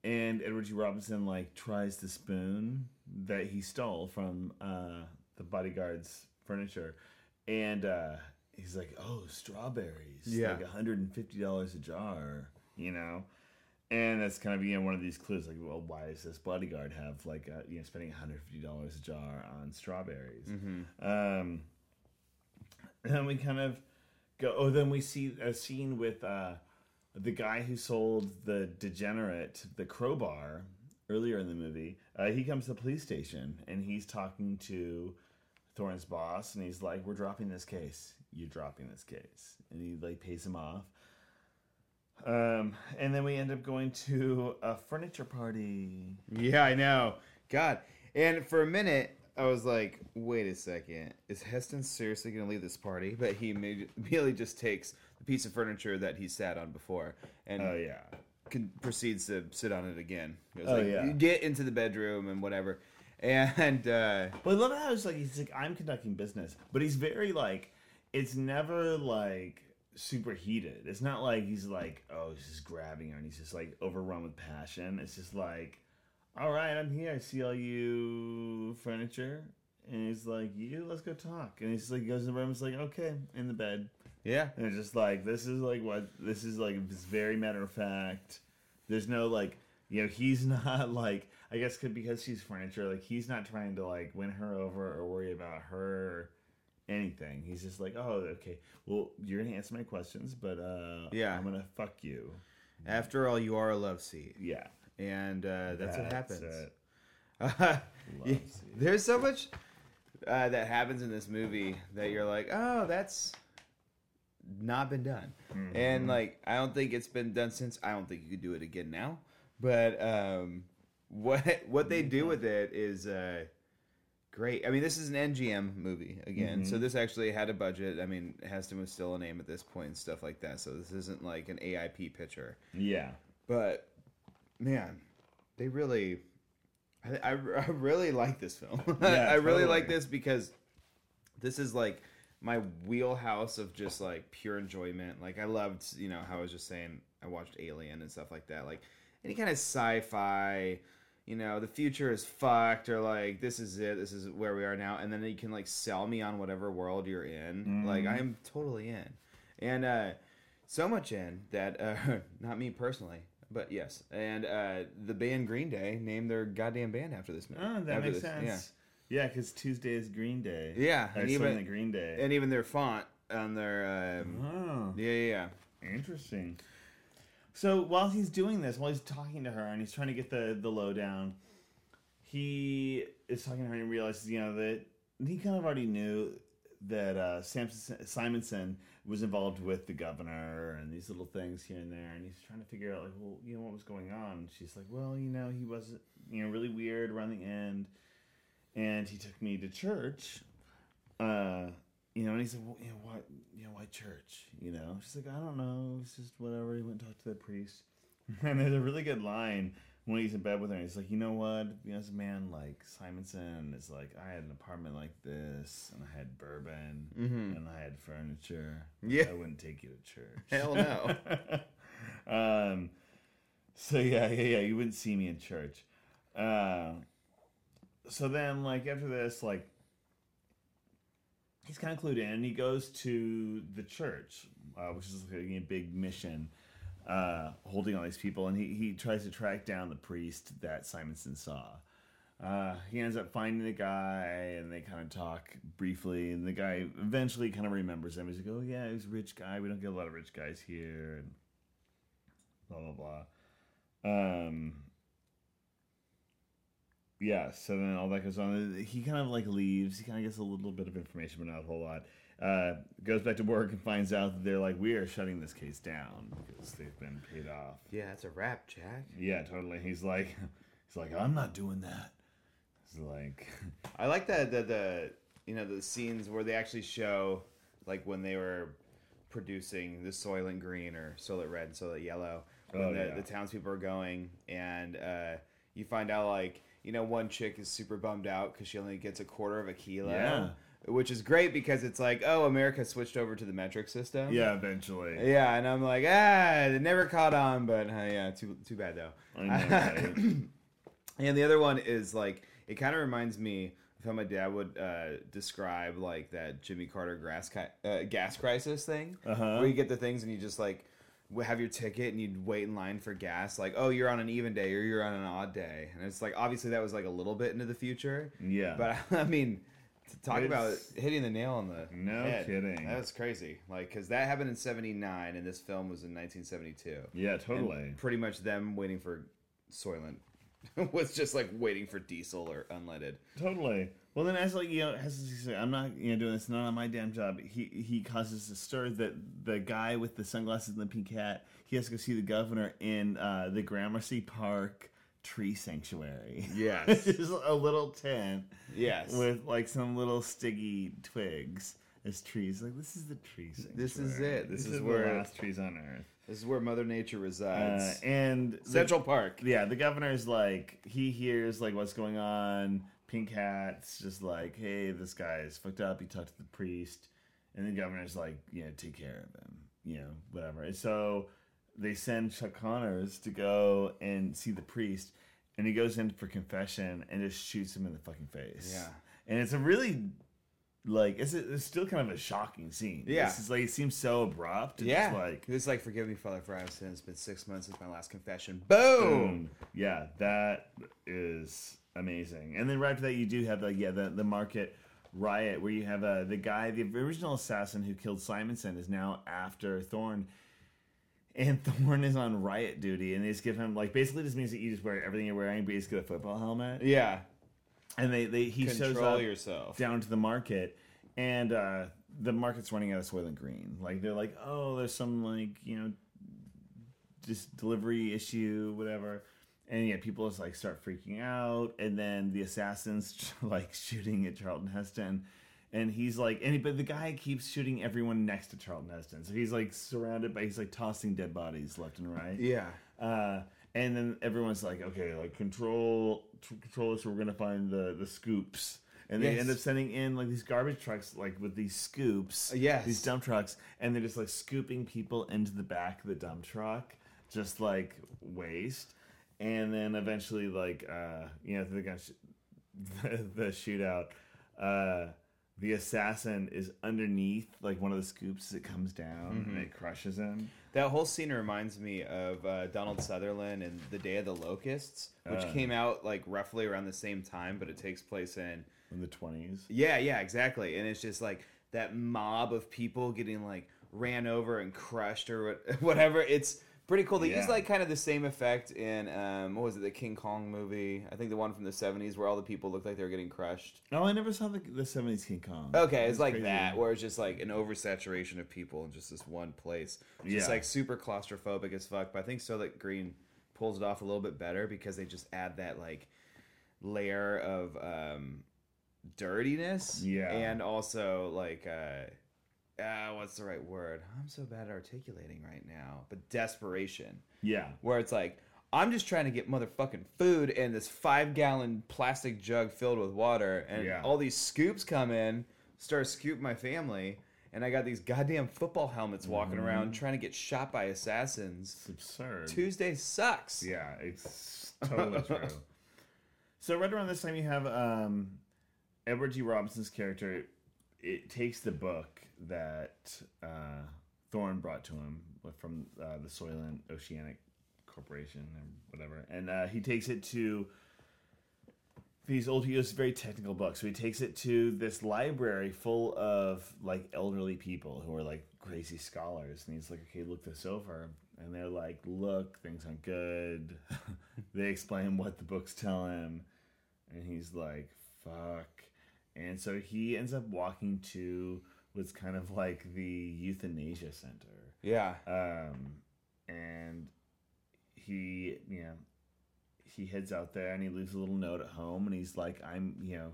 And Edward G. Robinson like tries the spoon that he stole from uh, the bodyguard's furniture, and uh, he's like, "Oh, strawberries, Yeah. like hundred and fifty dollars a jar," you know. And that's kind of you know one of these clues, like, well, why does this bodyguard have like uh, you know spending one hundred fifty dollars a jar on strawberries? Um, and then we kind of go. Oh, then we see a scene with uh, the guy who sold the degenerate the crowbar earlier in the movie. Uh, he comes to the police station and he's talking to Thorn's boss, and he's like, "We're dropping this case. You're dropping this case," and he like pays him off. Um, and then we end up going to a furniture party. Yeah, I know. God. And for a minute, I was like, wait a second. Is Heston seriously going to leave this party? But he imme- immediately just takes the piece of furniture that he sat on before and Oh yeah, con- proceeds to sit on it again. It was Oh, like, yeah. You get into the bedroom and whatever. And uh, But I love how it's like he's like I'm conducting business, but he's very like it's never like super heated. It's not like he's like oh he's just grabbing her and he's just like overrun with passion. It's just like all right, I'm here. I see all you furniture, and he's like you. Let's go talk. And he's like goes in the room. It's like okay, in the bed. yeah. And it's just like this is like what this is like. It's very matter of fact. There's no like you know he's not like I guess could because she's furniture. Like he's not trying to like win her over or worry about her anything. He's just like oh okay well you're gonna answer my questions but uh Yeah. I'm gonna fuck you After all, you are a love seat. yeah And uh, that's, what happens. it. Yeah, there's so much uh, that happens in this movie that you're like, oh, that's not been done, Mm-hmm. and like I don't think it's been done since. I don't think you could do it again now. But um, what what they do with it is uh, great. I mean, this is an MGM movie again, Mm-hmm. so this actually had a budget. I mean, Heston was still a name at this point and stuff like that. So this isn't like an AIP picture. yeah But man, they really, I, I, I really like this film. Yeah, I really totally. like this because this is like my wheelhouse of just like pure enjoyment. Like I loved, you know, how I was just saying I watched Alien and stuff like that. Like any kind of sci-fi, you know, the future is fucked or like this is it, this is where we are now, and then you can like sell me on whatever world you're in. Like I am totally in, and uh, so much in that uh, not me personally. But yes, and uh, the band Green Day named their goddamn band after this movie. oh that makes this- sense yeah because Tuesday is Green Day Yeah, and even Green Day and even their font on their um, oh yeah yeah yeah. Interesting. So while he's doing this, while he's talking to her and he's trying to get the the lowdown, he is talking to her and he realizes, you know, that he kind of already knew that uh, Samson, Simonson was involved with the governor and these little things here and there, and he's trying to figure out, like, well, you know, what was going on. And she's like, well, you know, he was, you know, really weird around the end, and he took me to church. Uh, you know, and he said, well, you know, what, you know, why church? You know, she's like, I don't know, it's just whatever. He went and talked to the priest, and there's a really good line when he's in bed with her. He's like, you know what? You know, a man like Simonson is like, I had an apartment like this, and I had bourbon, and I had furniture. Mm-hmm. Yeah. I wouldn't take you to church. Hell no. um. So yeah, yeah, yeah. You wouldn't see me in church. Uh, so then, like after this, like he's kind of clued in. and He goes to the church, uh, which is like a big mission, uh, holding all these people, and he he tries to track down the priest that Simonson saw. uh, he ends up finding the guy, and they kind of talk briefly. And the guy eventually kind of remembers him. He's like, "Oh yeah, he's a rich guy. We don't get a lot of rich guys here." And blah blah blah. Um, yeah. So then all that goes on. He kind of like leaves. He kind of gets a little bit of information, but not a whole lot. Uh, goes back to work and finds out that they're like, "We are shutting this case down because they've been paid off." Yeah, it's a wrap, Jack. Yeah, totally. He's like, he's like, I'm not doing that. He's like, I like the, the the you know the scenes where they actually show like when they were producing the Soylent Green or Soylent Red and Soylent Yellow when Oh, the, yeah. the townspeople are going and uh, you find out like you know one chick is super bummed out because she only gets a quarter of a kilo. Yeah. Which is great because it's like, oh, America switched over to the metric system. yeah, eventually. Yeah, and I'm like, ah, it never caught on, but uh, yeah, too too bad though. I know, right? And the other one is like it kind of reminds me of how my dad would uh, describe like that Jimmy Carter gas ki- uh, gas crisis thing, Uh-huh. where you get the things and you just like have your ticket and you'd wait in line for gas. Like, oh, you're on an even day or you're on an odd day, and it's like obviously that was like a little bit into the future, Yeah. but I mean. To talk It's- about hitting the nail on the No head. kidding. That was crazy. Like, because that happened in '79, and this film was in 1972 yeah, totally. and pretty much them waiting for Soylent was just like waiting for diesel or unleaded. Totally. Well, then, as like you know, as he said, I'm not you know doing this. Not on my damn job. He he causes a stir that the guy with the sunglasses and the pink hat. He has to go see the governor in uh, the Gramercy Park tree sanctuary. Yes. Just a little tent Yes. with like some little stiggy twigs as trees. Like this is the tree sanctuary. This is it. This These is are where- the last trees on earth. this is where Mother Nature Uh, resides. and the- Central Park. yeah, the governor's like he hears like what's going on. Pink Hat's just like, hey, this guy is fucked up. He talked to the priest, and the governor's like, you know, take care of him, you know, whatever. And so they send Chuck Connors to go and see the priest, and he goes in for confession and just shoots him in the fucking face. Yeah. and it's a really like it's, a, it's still kind of a shocking scene. Yeah. It's just, like it seems so abrupt. It's Yeah. like it's like, forgive me, Father, for I have sinned. It's been six months since my last confession. Boom. Boom. Yeah, that is amazing. And then right after that, you do have like yeah the the market riot where you have uh, the guy, the original assassin who killed Simonson, is now after Thorn. And Thorn is on riot duty, and they just give him like basically just means that you just wear everything you're wearing, but you just get a football helmet. Yeah. And they, they he shows up yourself. down to the market, and uh, the market's running out of Soylent Green. Like they're like, oh, there's some like you know, just delivery issue, whatever. And yeah, people just like start freaking out, and then the assassins like shooting at Charlton Heston, and he's like, and he, but the guy keeps shooting everyone next to Charlton Heston, so he's like surrounded by he's like tossing dead bodies left and right. Yeah. Uh, and then everyone's like, okay, like control, t- control this. We're gonna find the the scoops, and they Yes. end up sending in like these garbage trucks, like with these scoops, Uh, yes. these dump trucks, and they're just like scooping people into the back of the dump truck, just like waste. And then eventually, like, uh, you know, the, gun sh- the, the shootout, uh, the assassin is underneath like one of the scoops as it comes down and it crushes him. That whole scene reminds me of uh, Donald Sutherland and The Day of the Locusts, which Uh. came out like roughly around the same time, but it takes place in In the twenties, Yeah, yeah, exactly. And it's just like that mob of people getting like ran over and crushed or what- whatever. It's pretty cool. They use Yeah. like kind of the same effect in um, what was it, the King Kong movie? I think the one from the '70s where all the people looked like they were getting crushed. Oh, I never saw the the seventies King Kong. Okay, it's That's like crazy. that, where it's just like an oversaturation of people in just this one place. It's just like super claustrophobic as fuck. But I think Soylent Green pulls it off a little bit better because they just add that like layer of um, dirtiness. Yeah. And also like uh, uh, what's the right word? I'm so bad at articulating right now. But desperation Yeah, where it's like I'm just trying to get motherfucking food and this five gallon plastic jug filled with water, and Yeah. all these scoops come in, start scoop my family, and I got these goddamn football helmets walking Mm-hmm. around trying to get shot by assassins. it's absurd. Tuesday sucks. Yeah, it's totally true. So right around this time, you have um, Edward G. Robinson's character. It takes the book that uh, Thorn brought to him from uh, the Soylent Oceanic Corporation or whatever, and uh, he takes it to these old he was very technical books. So he takes it to this library full of like elderly people who are like crazy scholars, and he's like, "Okay, look this over." And they're like, "Look, things aren't good." they explain what the books tell him, and he's like, "Fuck." And so he ends up walking to what's kind of like the euthanasia center Yeah. um, and he you know he heads out there and he leaves a little note at home and he's like i'm you know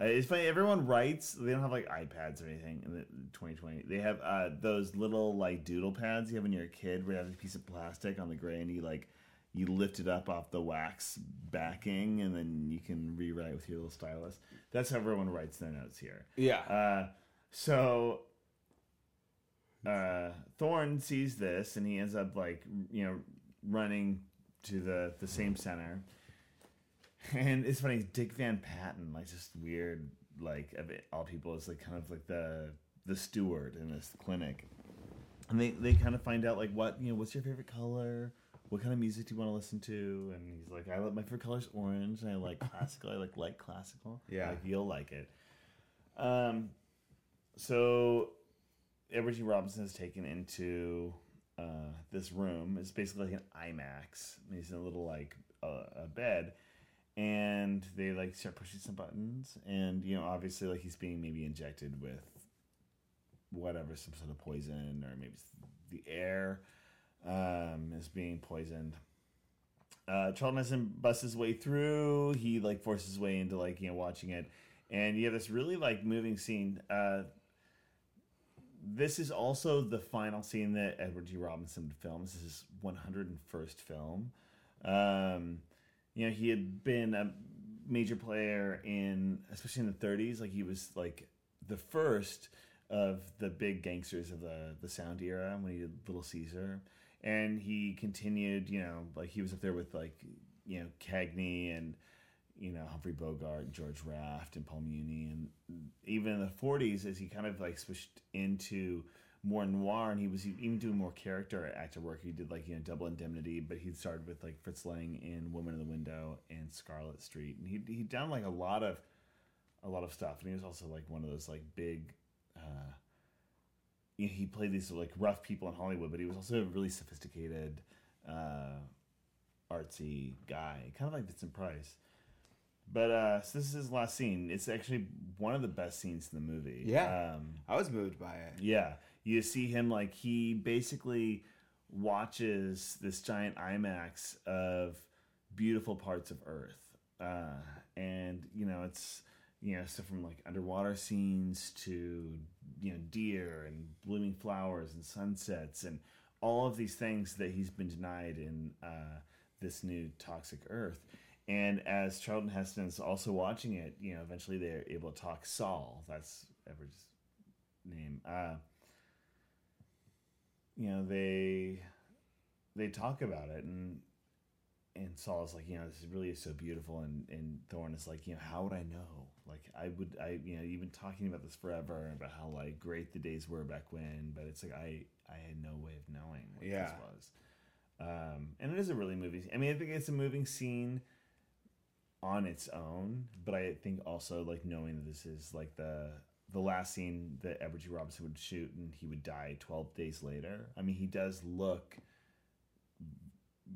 uh, it's funny everyone writes they don't have like ipads or anything in the 2020 they have uh, those little like doodle pads you have when you're a kid where you have a piece of plastic on the gray and you like you lift it up off the wax backing and then you can rewrite with your little stylus that's how everyone writes their notes here Yeah. uh, so uh, Thorn sees this and he ends up like you know running to the the same center. And it's funny, Dick Van Patten, like just weird, like of it, all people is like kind of like the the steward in this clinic, and they they kind of find out like what you know what's your favorite color, what kind of music do you want to listen to, and he's like I like my favorite color is orange, and I like classical, I like light classical, Yeah. like you'll like it. Um, so Edward G. Robinson is taken into uh, this room. It's basically like an IMAX. He's in a little like uh, a bed, and they like start pushing some buttons, and you know, obviously, like he's being maybe injected with whatever, some sort of poison, or maybe the air um, is being poisoned. Uh, Charlton Heston busts his way through. He like forces his way into like you know watching it, and you have this really like moving scene. Uh, this is also the final scene that Edward G. Robinson films. This is his 101st film. Um, you know, he had been a major player in, especially in the 30s. Like he was like the first of the big gangsters of the the sound era when he did Little Caesar, and he continued. You know, like he was up there with like you know Cagney and you know Humphrey Bogart, George Raft, and Paul Muni, and even in the '40s, as he kind of like switched into more noir, and he was even doing more character actor work. He did like you know Double Indemnity, but he started with like Fritz Lang in Woman in the Window and Scarlet Street, and he he done like a lot of a lot of stuff, and he was also like one of those like big. Uh, he played these like rough people in Hollywood, but he was also a really sophisticated, uh, artsy guy, kind of like Vincent Price. But uh, so this is his last scene. It's actually one of the best scenes in the movie. Yeah. Um, I was moved by it. yeah. You see him like he basically watches this giant IMAX of beautiful parts of Earth. Uh, and, you know, it's, you know, stuff from like underwater scenes to, you know, deer and blooming flowers and sunsets and all of these things that he's been denied in uh, this new toxic Earth. And as Charlton Heston's also watching it, you know, eventually they're able to talk Saul. That's Edward's name. Uh, you know, they they talk about it and and Saul's like, you know, this really is so beautiful and, and Thorn is like, you know, how would I know? Like I would I you know, you've been talking about this forever about how like great the days were back when, but it's like I I had no way of knowing what Yeah. this was. Um, and it is a really moving I mean I think it's a moving scene on its own, but I think also like knowing that this is like the the last scene that Edward G. Robinson would shoot and he would die 12 days later. I mean, he does look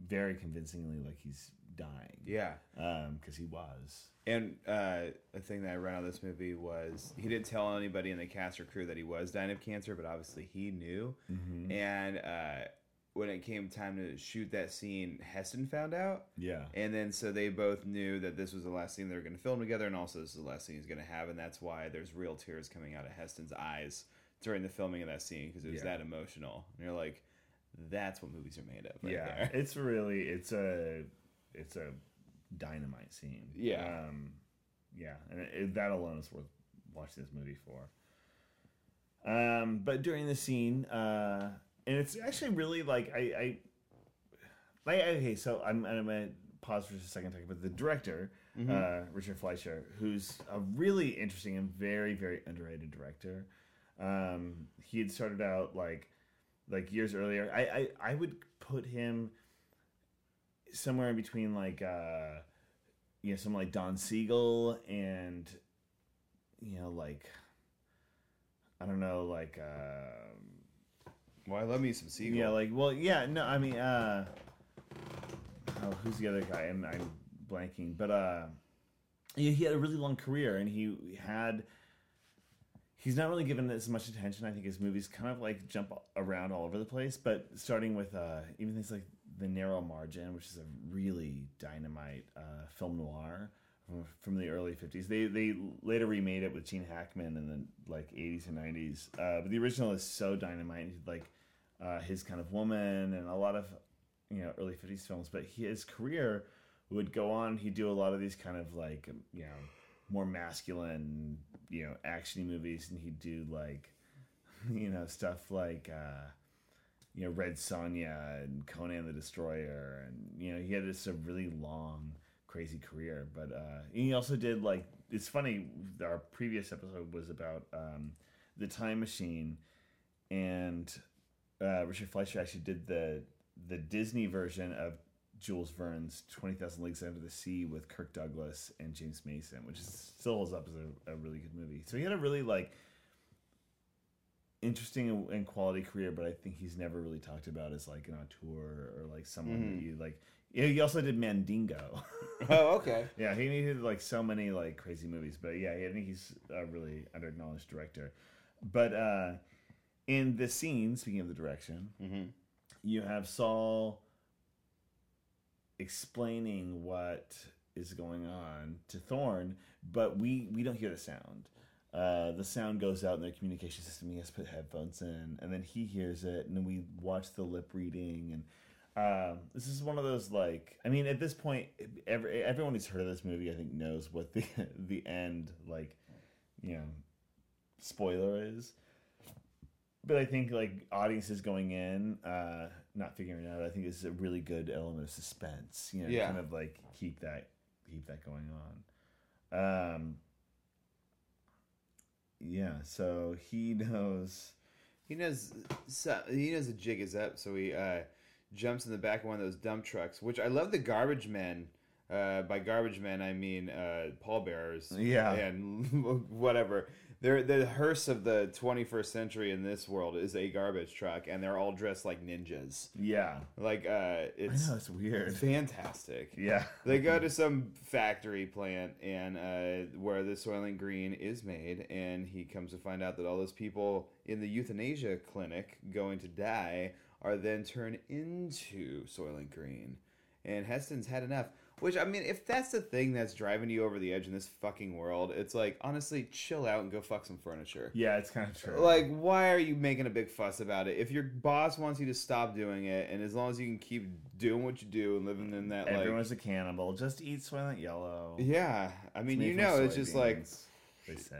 very convincingly like he's dying. Yeah. Um, because he was. And uh, a thing that I read on this movie was he didn't tell anybody in the cast or crew that he was dying of cancer, but obviously he knew. Mm-hmm. And uh, when it came time to shoot that scene, Heston found out. Yeah. And then so they both knew that this was the last scene they were going to film together, and also this is the last scene he's going to have, and that's why there's real tears coming out of Heston's eyes during the filming of that scene because it was Yeah. that emotional. And you're like, that's what movies are made of. Right yeah. there. It's really it's a it's a dynamite scene. Yeah. Um, yeah, and it, it- that alone is worth watching this movie for. Um, but during the scene, uh, and it's actually really like I, I like okay, so I'm I'm gonna pause for just a second talk about the director, uh, Richard Fleischer, who's a really interesting and very very underrated director. Um, he had started out like like years earlier. I I, I would put him somewhere in between like uh you know, someone like Don Siegel and you know, like I don't know, like uh, Well, I love me some seagull. yeah, like well, yeah, no, I mean, uh, oh, who's the other guy? I'm, I'm blanking, but uh, yeah, he had a really long career, and he had. He's not really given as much attention. I think his movies kind of like jump around all over the place. But starting with uh, even things like The Narrow Margin, which is a really dynamite uh, film noir from, from the early '50s. They they later remade it with Gene Hackman in the like '80s and '90s. Uh, but the original is so dynamite. Like uh, his kind of woman and a lot of you know early 50s films but his career would go on. He'd do a lot of these kind of like you know more masculine you know actiony movies and he'd do like you know stuff like uh you know red Sonja and conan the destroyer and you know he had this a really long crazy career but uh he also did like it's funny our previous episode was about um the time machine and uh, Richard Fleischer actually did the the Disney version of Jules Verne's Twenty Thousand Leagues Under the Sea with Kirk Douglas and James Mason, which is, still holds up as a, a really good movie. So he had a really like interesting and- quality career, but I think he's never really talked about as like an auteur or like someone that you like. He also did Mandingo. Oh, okay. yeah, he needed like so many like crazy movies, but yeah, I think he's a really underacknowledged director. But uh in the scene, speaking of the direction, Mhm. you have Saul explaining what is going on to Thorn, but we we don't hear the sound. Uh, the sound goes out in their communication system. He has to put headphones in, and then he hears it, and then we watch the lip reading. And um, this is one of those like, I mean, at this point, every, everyone who's heard of this movie, I think, knows what the the end like, you know, spoiler is but I think like audiences going in, uh, not figuring it out, I think is a really good element of suspense. You know, Yeah. kind of like keep that keep that going on. Um, yeah, so he knows. He knows. So, he knows the jig is up, so he uh, jumps in the back of one of those dump trucks. Which I love the garbage men. Uh, by garbage men, I mean uh, pallbearers. Yeah. and whatever. They're the hearse of the 21st century in this world is a garbage truck, and they're all dressed like ninjas. Yeah, Like uh, I it's know it's weird. fantastic. Yeah, They go to some factory plant and uh, where the Soylent Green is made, and he comes to find out that all those people in the euthanasia clinic going to die are then turned into Soylent Green. And Heston's had enough. Which I mean, if that's the thing that's driving you over the edge in this fucking world, it's like honestly, chill out and go fuck some furniture. yeah, it's kind of true. Like, why are you making a big fuss about it? If your boss wants you to stop doing it, and as long as you can keep doing what you do and living in that like everyone's a cannibal. Just eat Soylent Yellow. yeah, I mean, you know, it's just like they say.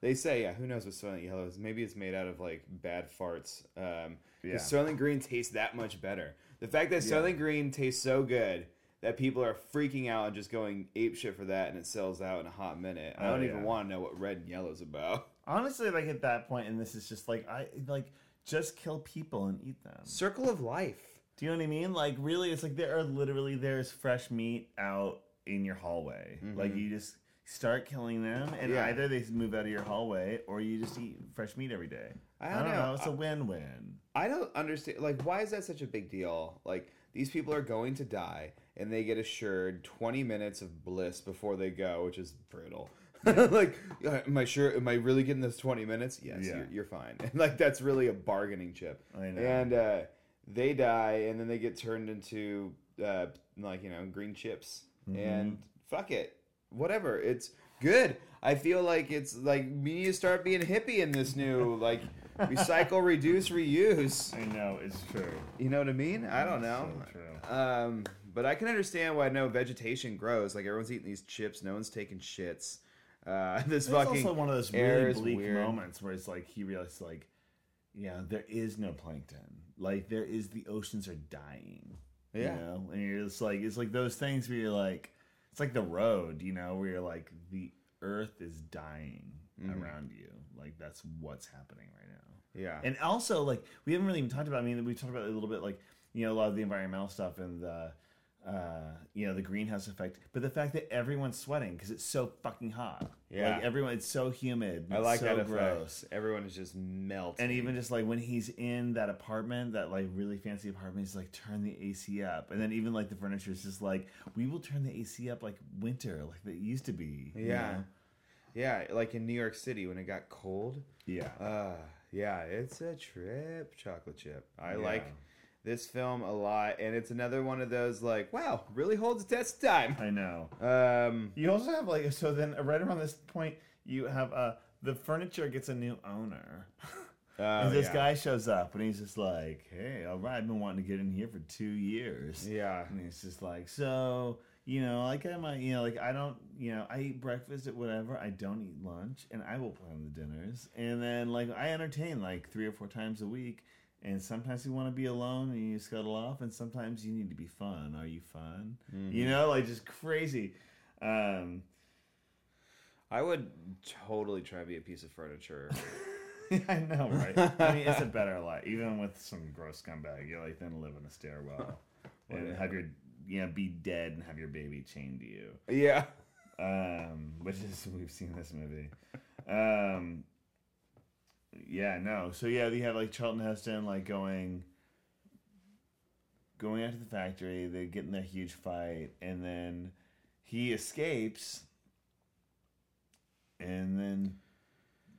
they say, yeah. Who knows what Soylent Yellow is? Maybe it's made out of like bad farts. Um, Yeah. Soylent Green tastes that much better. The fact that Yeah. Soylent Green tastes so good that people are freaking out and just going ape shit for that, and it sells out in a hot minute. I Oh, don't even yeah. want to know what red and yellow's about. Honestly, like at that point, and this is just like I like just kill people and eat them. Circle of life. Do you know what I mean? Like really, it's like there are literally there's fresh meat out in your hallway. Like you just start killing them, and Mm-hmm. Yeah. either they move out of your hallway or you just eat fresh meat every day. I I don't don't, know. know. It's a win-win. I don't understand. Like, why is that such a big deal? Like, these people are going to die, and they get assured 20 minutes of bliss before they go, which is brutal. like, am I sure? Am I really getting those 20 minutes? Yes, Yeah. you're, you're fine. And, like, that's really a bargaining chip. I know. And uh, they die, and then they get turned into, uh, like, you know, green chips. Mm-hmm. And fuck it. Whatever. It's good. I feel like it's like we need to start being hippie in this new, like, recycle, reduce, reuse. I know it's true. You know what I mean? I don't know. So true. Um, but I can understand why no vegetation grows. Like everyone's eating these chips, no one's taking shits. Uh, this It's fucking also one of those really bleak weird. moments where it's like he realizes like, yeah, there is no plankton. Like there is the oceans are dying. Yeah. You know? And you're just like it's like those things where you're like it's like the road, you know, where you're like the earth is dying Mm-hmm. around you. Like that's what's happening right now. yeah, And also, like, we haven't really even talked about. I mean, we talked about it a little bit, like, you know, a lot of the environmental stuff and the uh, you know, the greenhouse effect, but the fact that everyone's sweating because it's so fucking hot. Yeah. like everyone, it's so humid. I like so that effect. gross. Everyone is just melting. And even just like when he's in that apartment, that like really fancy apartment, he's like turn the AC up, and then even like the furniture is just like we will turn the AC up like winter, like it used to be. you yeah, know? yeah, like in New York City when it got cold. yeah. Uh, yeah, it's a trip, chocolate chip. I Yeah. like this film a lot, and it's another one of those like, wow, really holds the test of time. I know. Um, You also have like so then right around this point you have uh the furniture gets a new owner. oh, and this yeah. guy shows up and he's just like, "Hey, all right, I've been wanting to get in here for two years." yeah, And he's just like, "So, you know, like I might, you know, like I don't, you know, I eat breakfast at whatever. I don't eat lunch, and I will plan the dinners, and then like I entertain like three or four times a week." And sometimes you want to be alone and you scuttle off, and sometimes you need to be fun. Are you fun? Mm-hmm. You know, like just crazy. Um, I would totally try to be a piece of furniture. I know, right? I mean, it's a better life, even with some gross scumbag. You're like then live in a stairwell and have your, you know, be dead and have your baby chained to you. yeah, Um, which is we've seen this movie. Um, yeah, no. So yeah, they have like Charlton Heston like going, going out to the factory. They get in their huge fight, and then he escapes, and then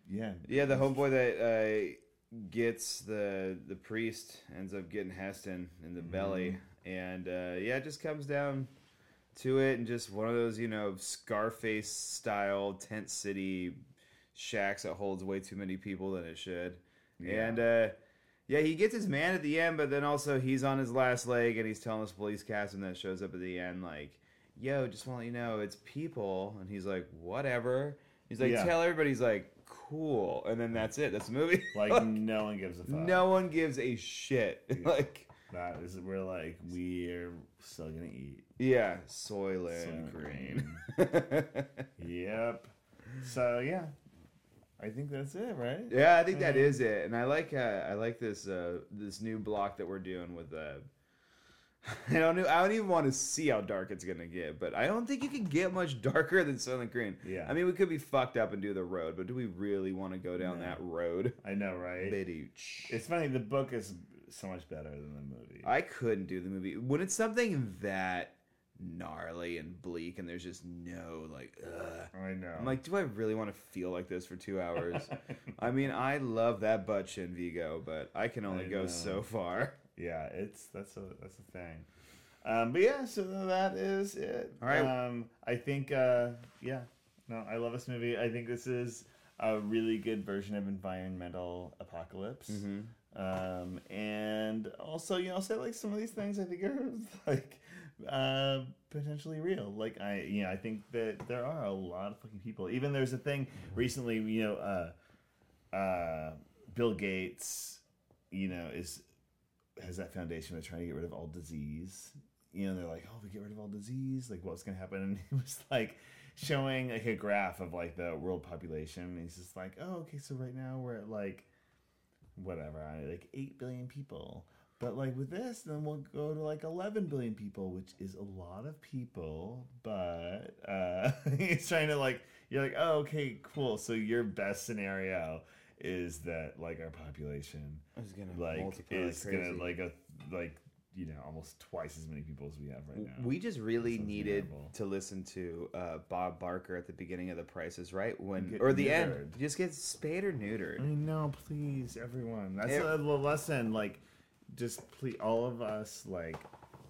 yeah, yeah. The homeboy that uh, gets the the priest ends up getting Heston in the belly, and uh, yeah, it just comes down to it, and just one of those you know Scarface style tent city shacks that holds way too many people than it should, Yeah. and. uh yeah, he gets his man at the end, but then also he's on his last leg and he's telling this police captain that shows up at the end, like, yo, just want to let you know, it's people. And he's like, whatever. He's like, Yeah. tell everybody, he's like, cool. And then that's it. That's the movie. like no one gives a fuck. no one gives a shit. like, That is, we're like, we're still gonna eat. yeah, Soylent Soylent Green. Yep. So yeah, I think that's it, right? yeah, I think that is it. And I like, uh, I like this, uh, this new block that we're doing with, uh, I don't know. I don't even want to see how dark it's gonna get, but I don't think you can get much darker than Soylent Green. Yeah. I mean, we could be fucked up and do the road, but do we really want to go down No. that road? I know, right? It's funny. The book is so much better than the movie. I couldn't do the movie when it's something that gnarly and bleak, and there's just no like. Ugh. I know. I'm like, do I really want to feel like this for two hours? I mean, I love that butt chin Viggo, but I can only I go know. so far. yeah, it's that's a that's a thing. Um, but yeah, so that is it. All right. Um, I think uh, yeah, no, I love this movie. I think this is a really good version of environmental apocalypse. Mm-hmm. um, and also you know say like some of these things I think are like uh, potentially real. Like I you know I think that there are a lot of fucking people. Even there's a thing recently you know uh, uh, Bill Gates you know is has that foundation of trying to get rid of all disease. You know they're like oh we get rid of all disease like what's gonna happen and he was like showing like a graph of like the world population and he's just like oh okay so right now we're at like whatever, like 8 billion people. But like with this, then we'll go to like 11 billion people, which is a lot of people. But uh, he's trying to like, you're like, oh, okay, cool. So your best scenario is that like our population is gonna like multiply is crazy. gonna like a like you know almost twice as many people as we have right now. We just really needed terrible. to listen to uh, Bob Barker at the beginning of The Price Is Right when Get or the end. Just get spayed or neutered. I know, please, everyone. That's Ev- a the lesson. Like, just please, all of us, like,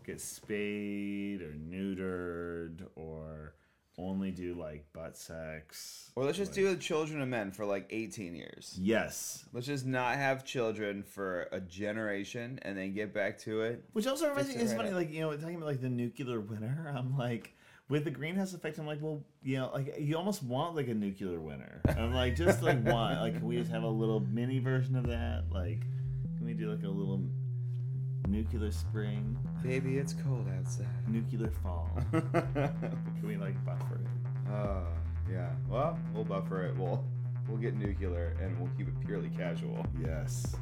get spayed or neutered or only do like butt sex. Or let's just Like- do the children of men for like 18 years. Yes. Let's just not have children for a generation and then get back to it. Which also reminds me, it it's funny, like, you know, talking about like the nuclear winter, I'm like, with the greenhouse effect, I'm like, well, you know, like you almost want like a nuclear winter. I'm like, just like one, like, can we just have a little mini version of that? Like, can we do like a little nuclear spring, Baby, it's cold outside. nuclear fall? Can we like buffer it? Oh, yeah. Well, we'll buffer it. We'll we'll get nuclear and we'll keep it purely casual. Yes.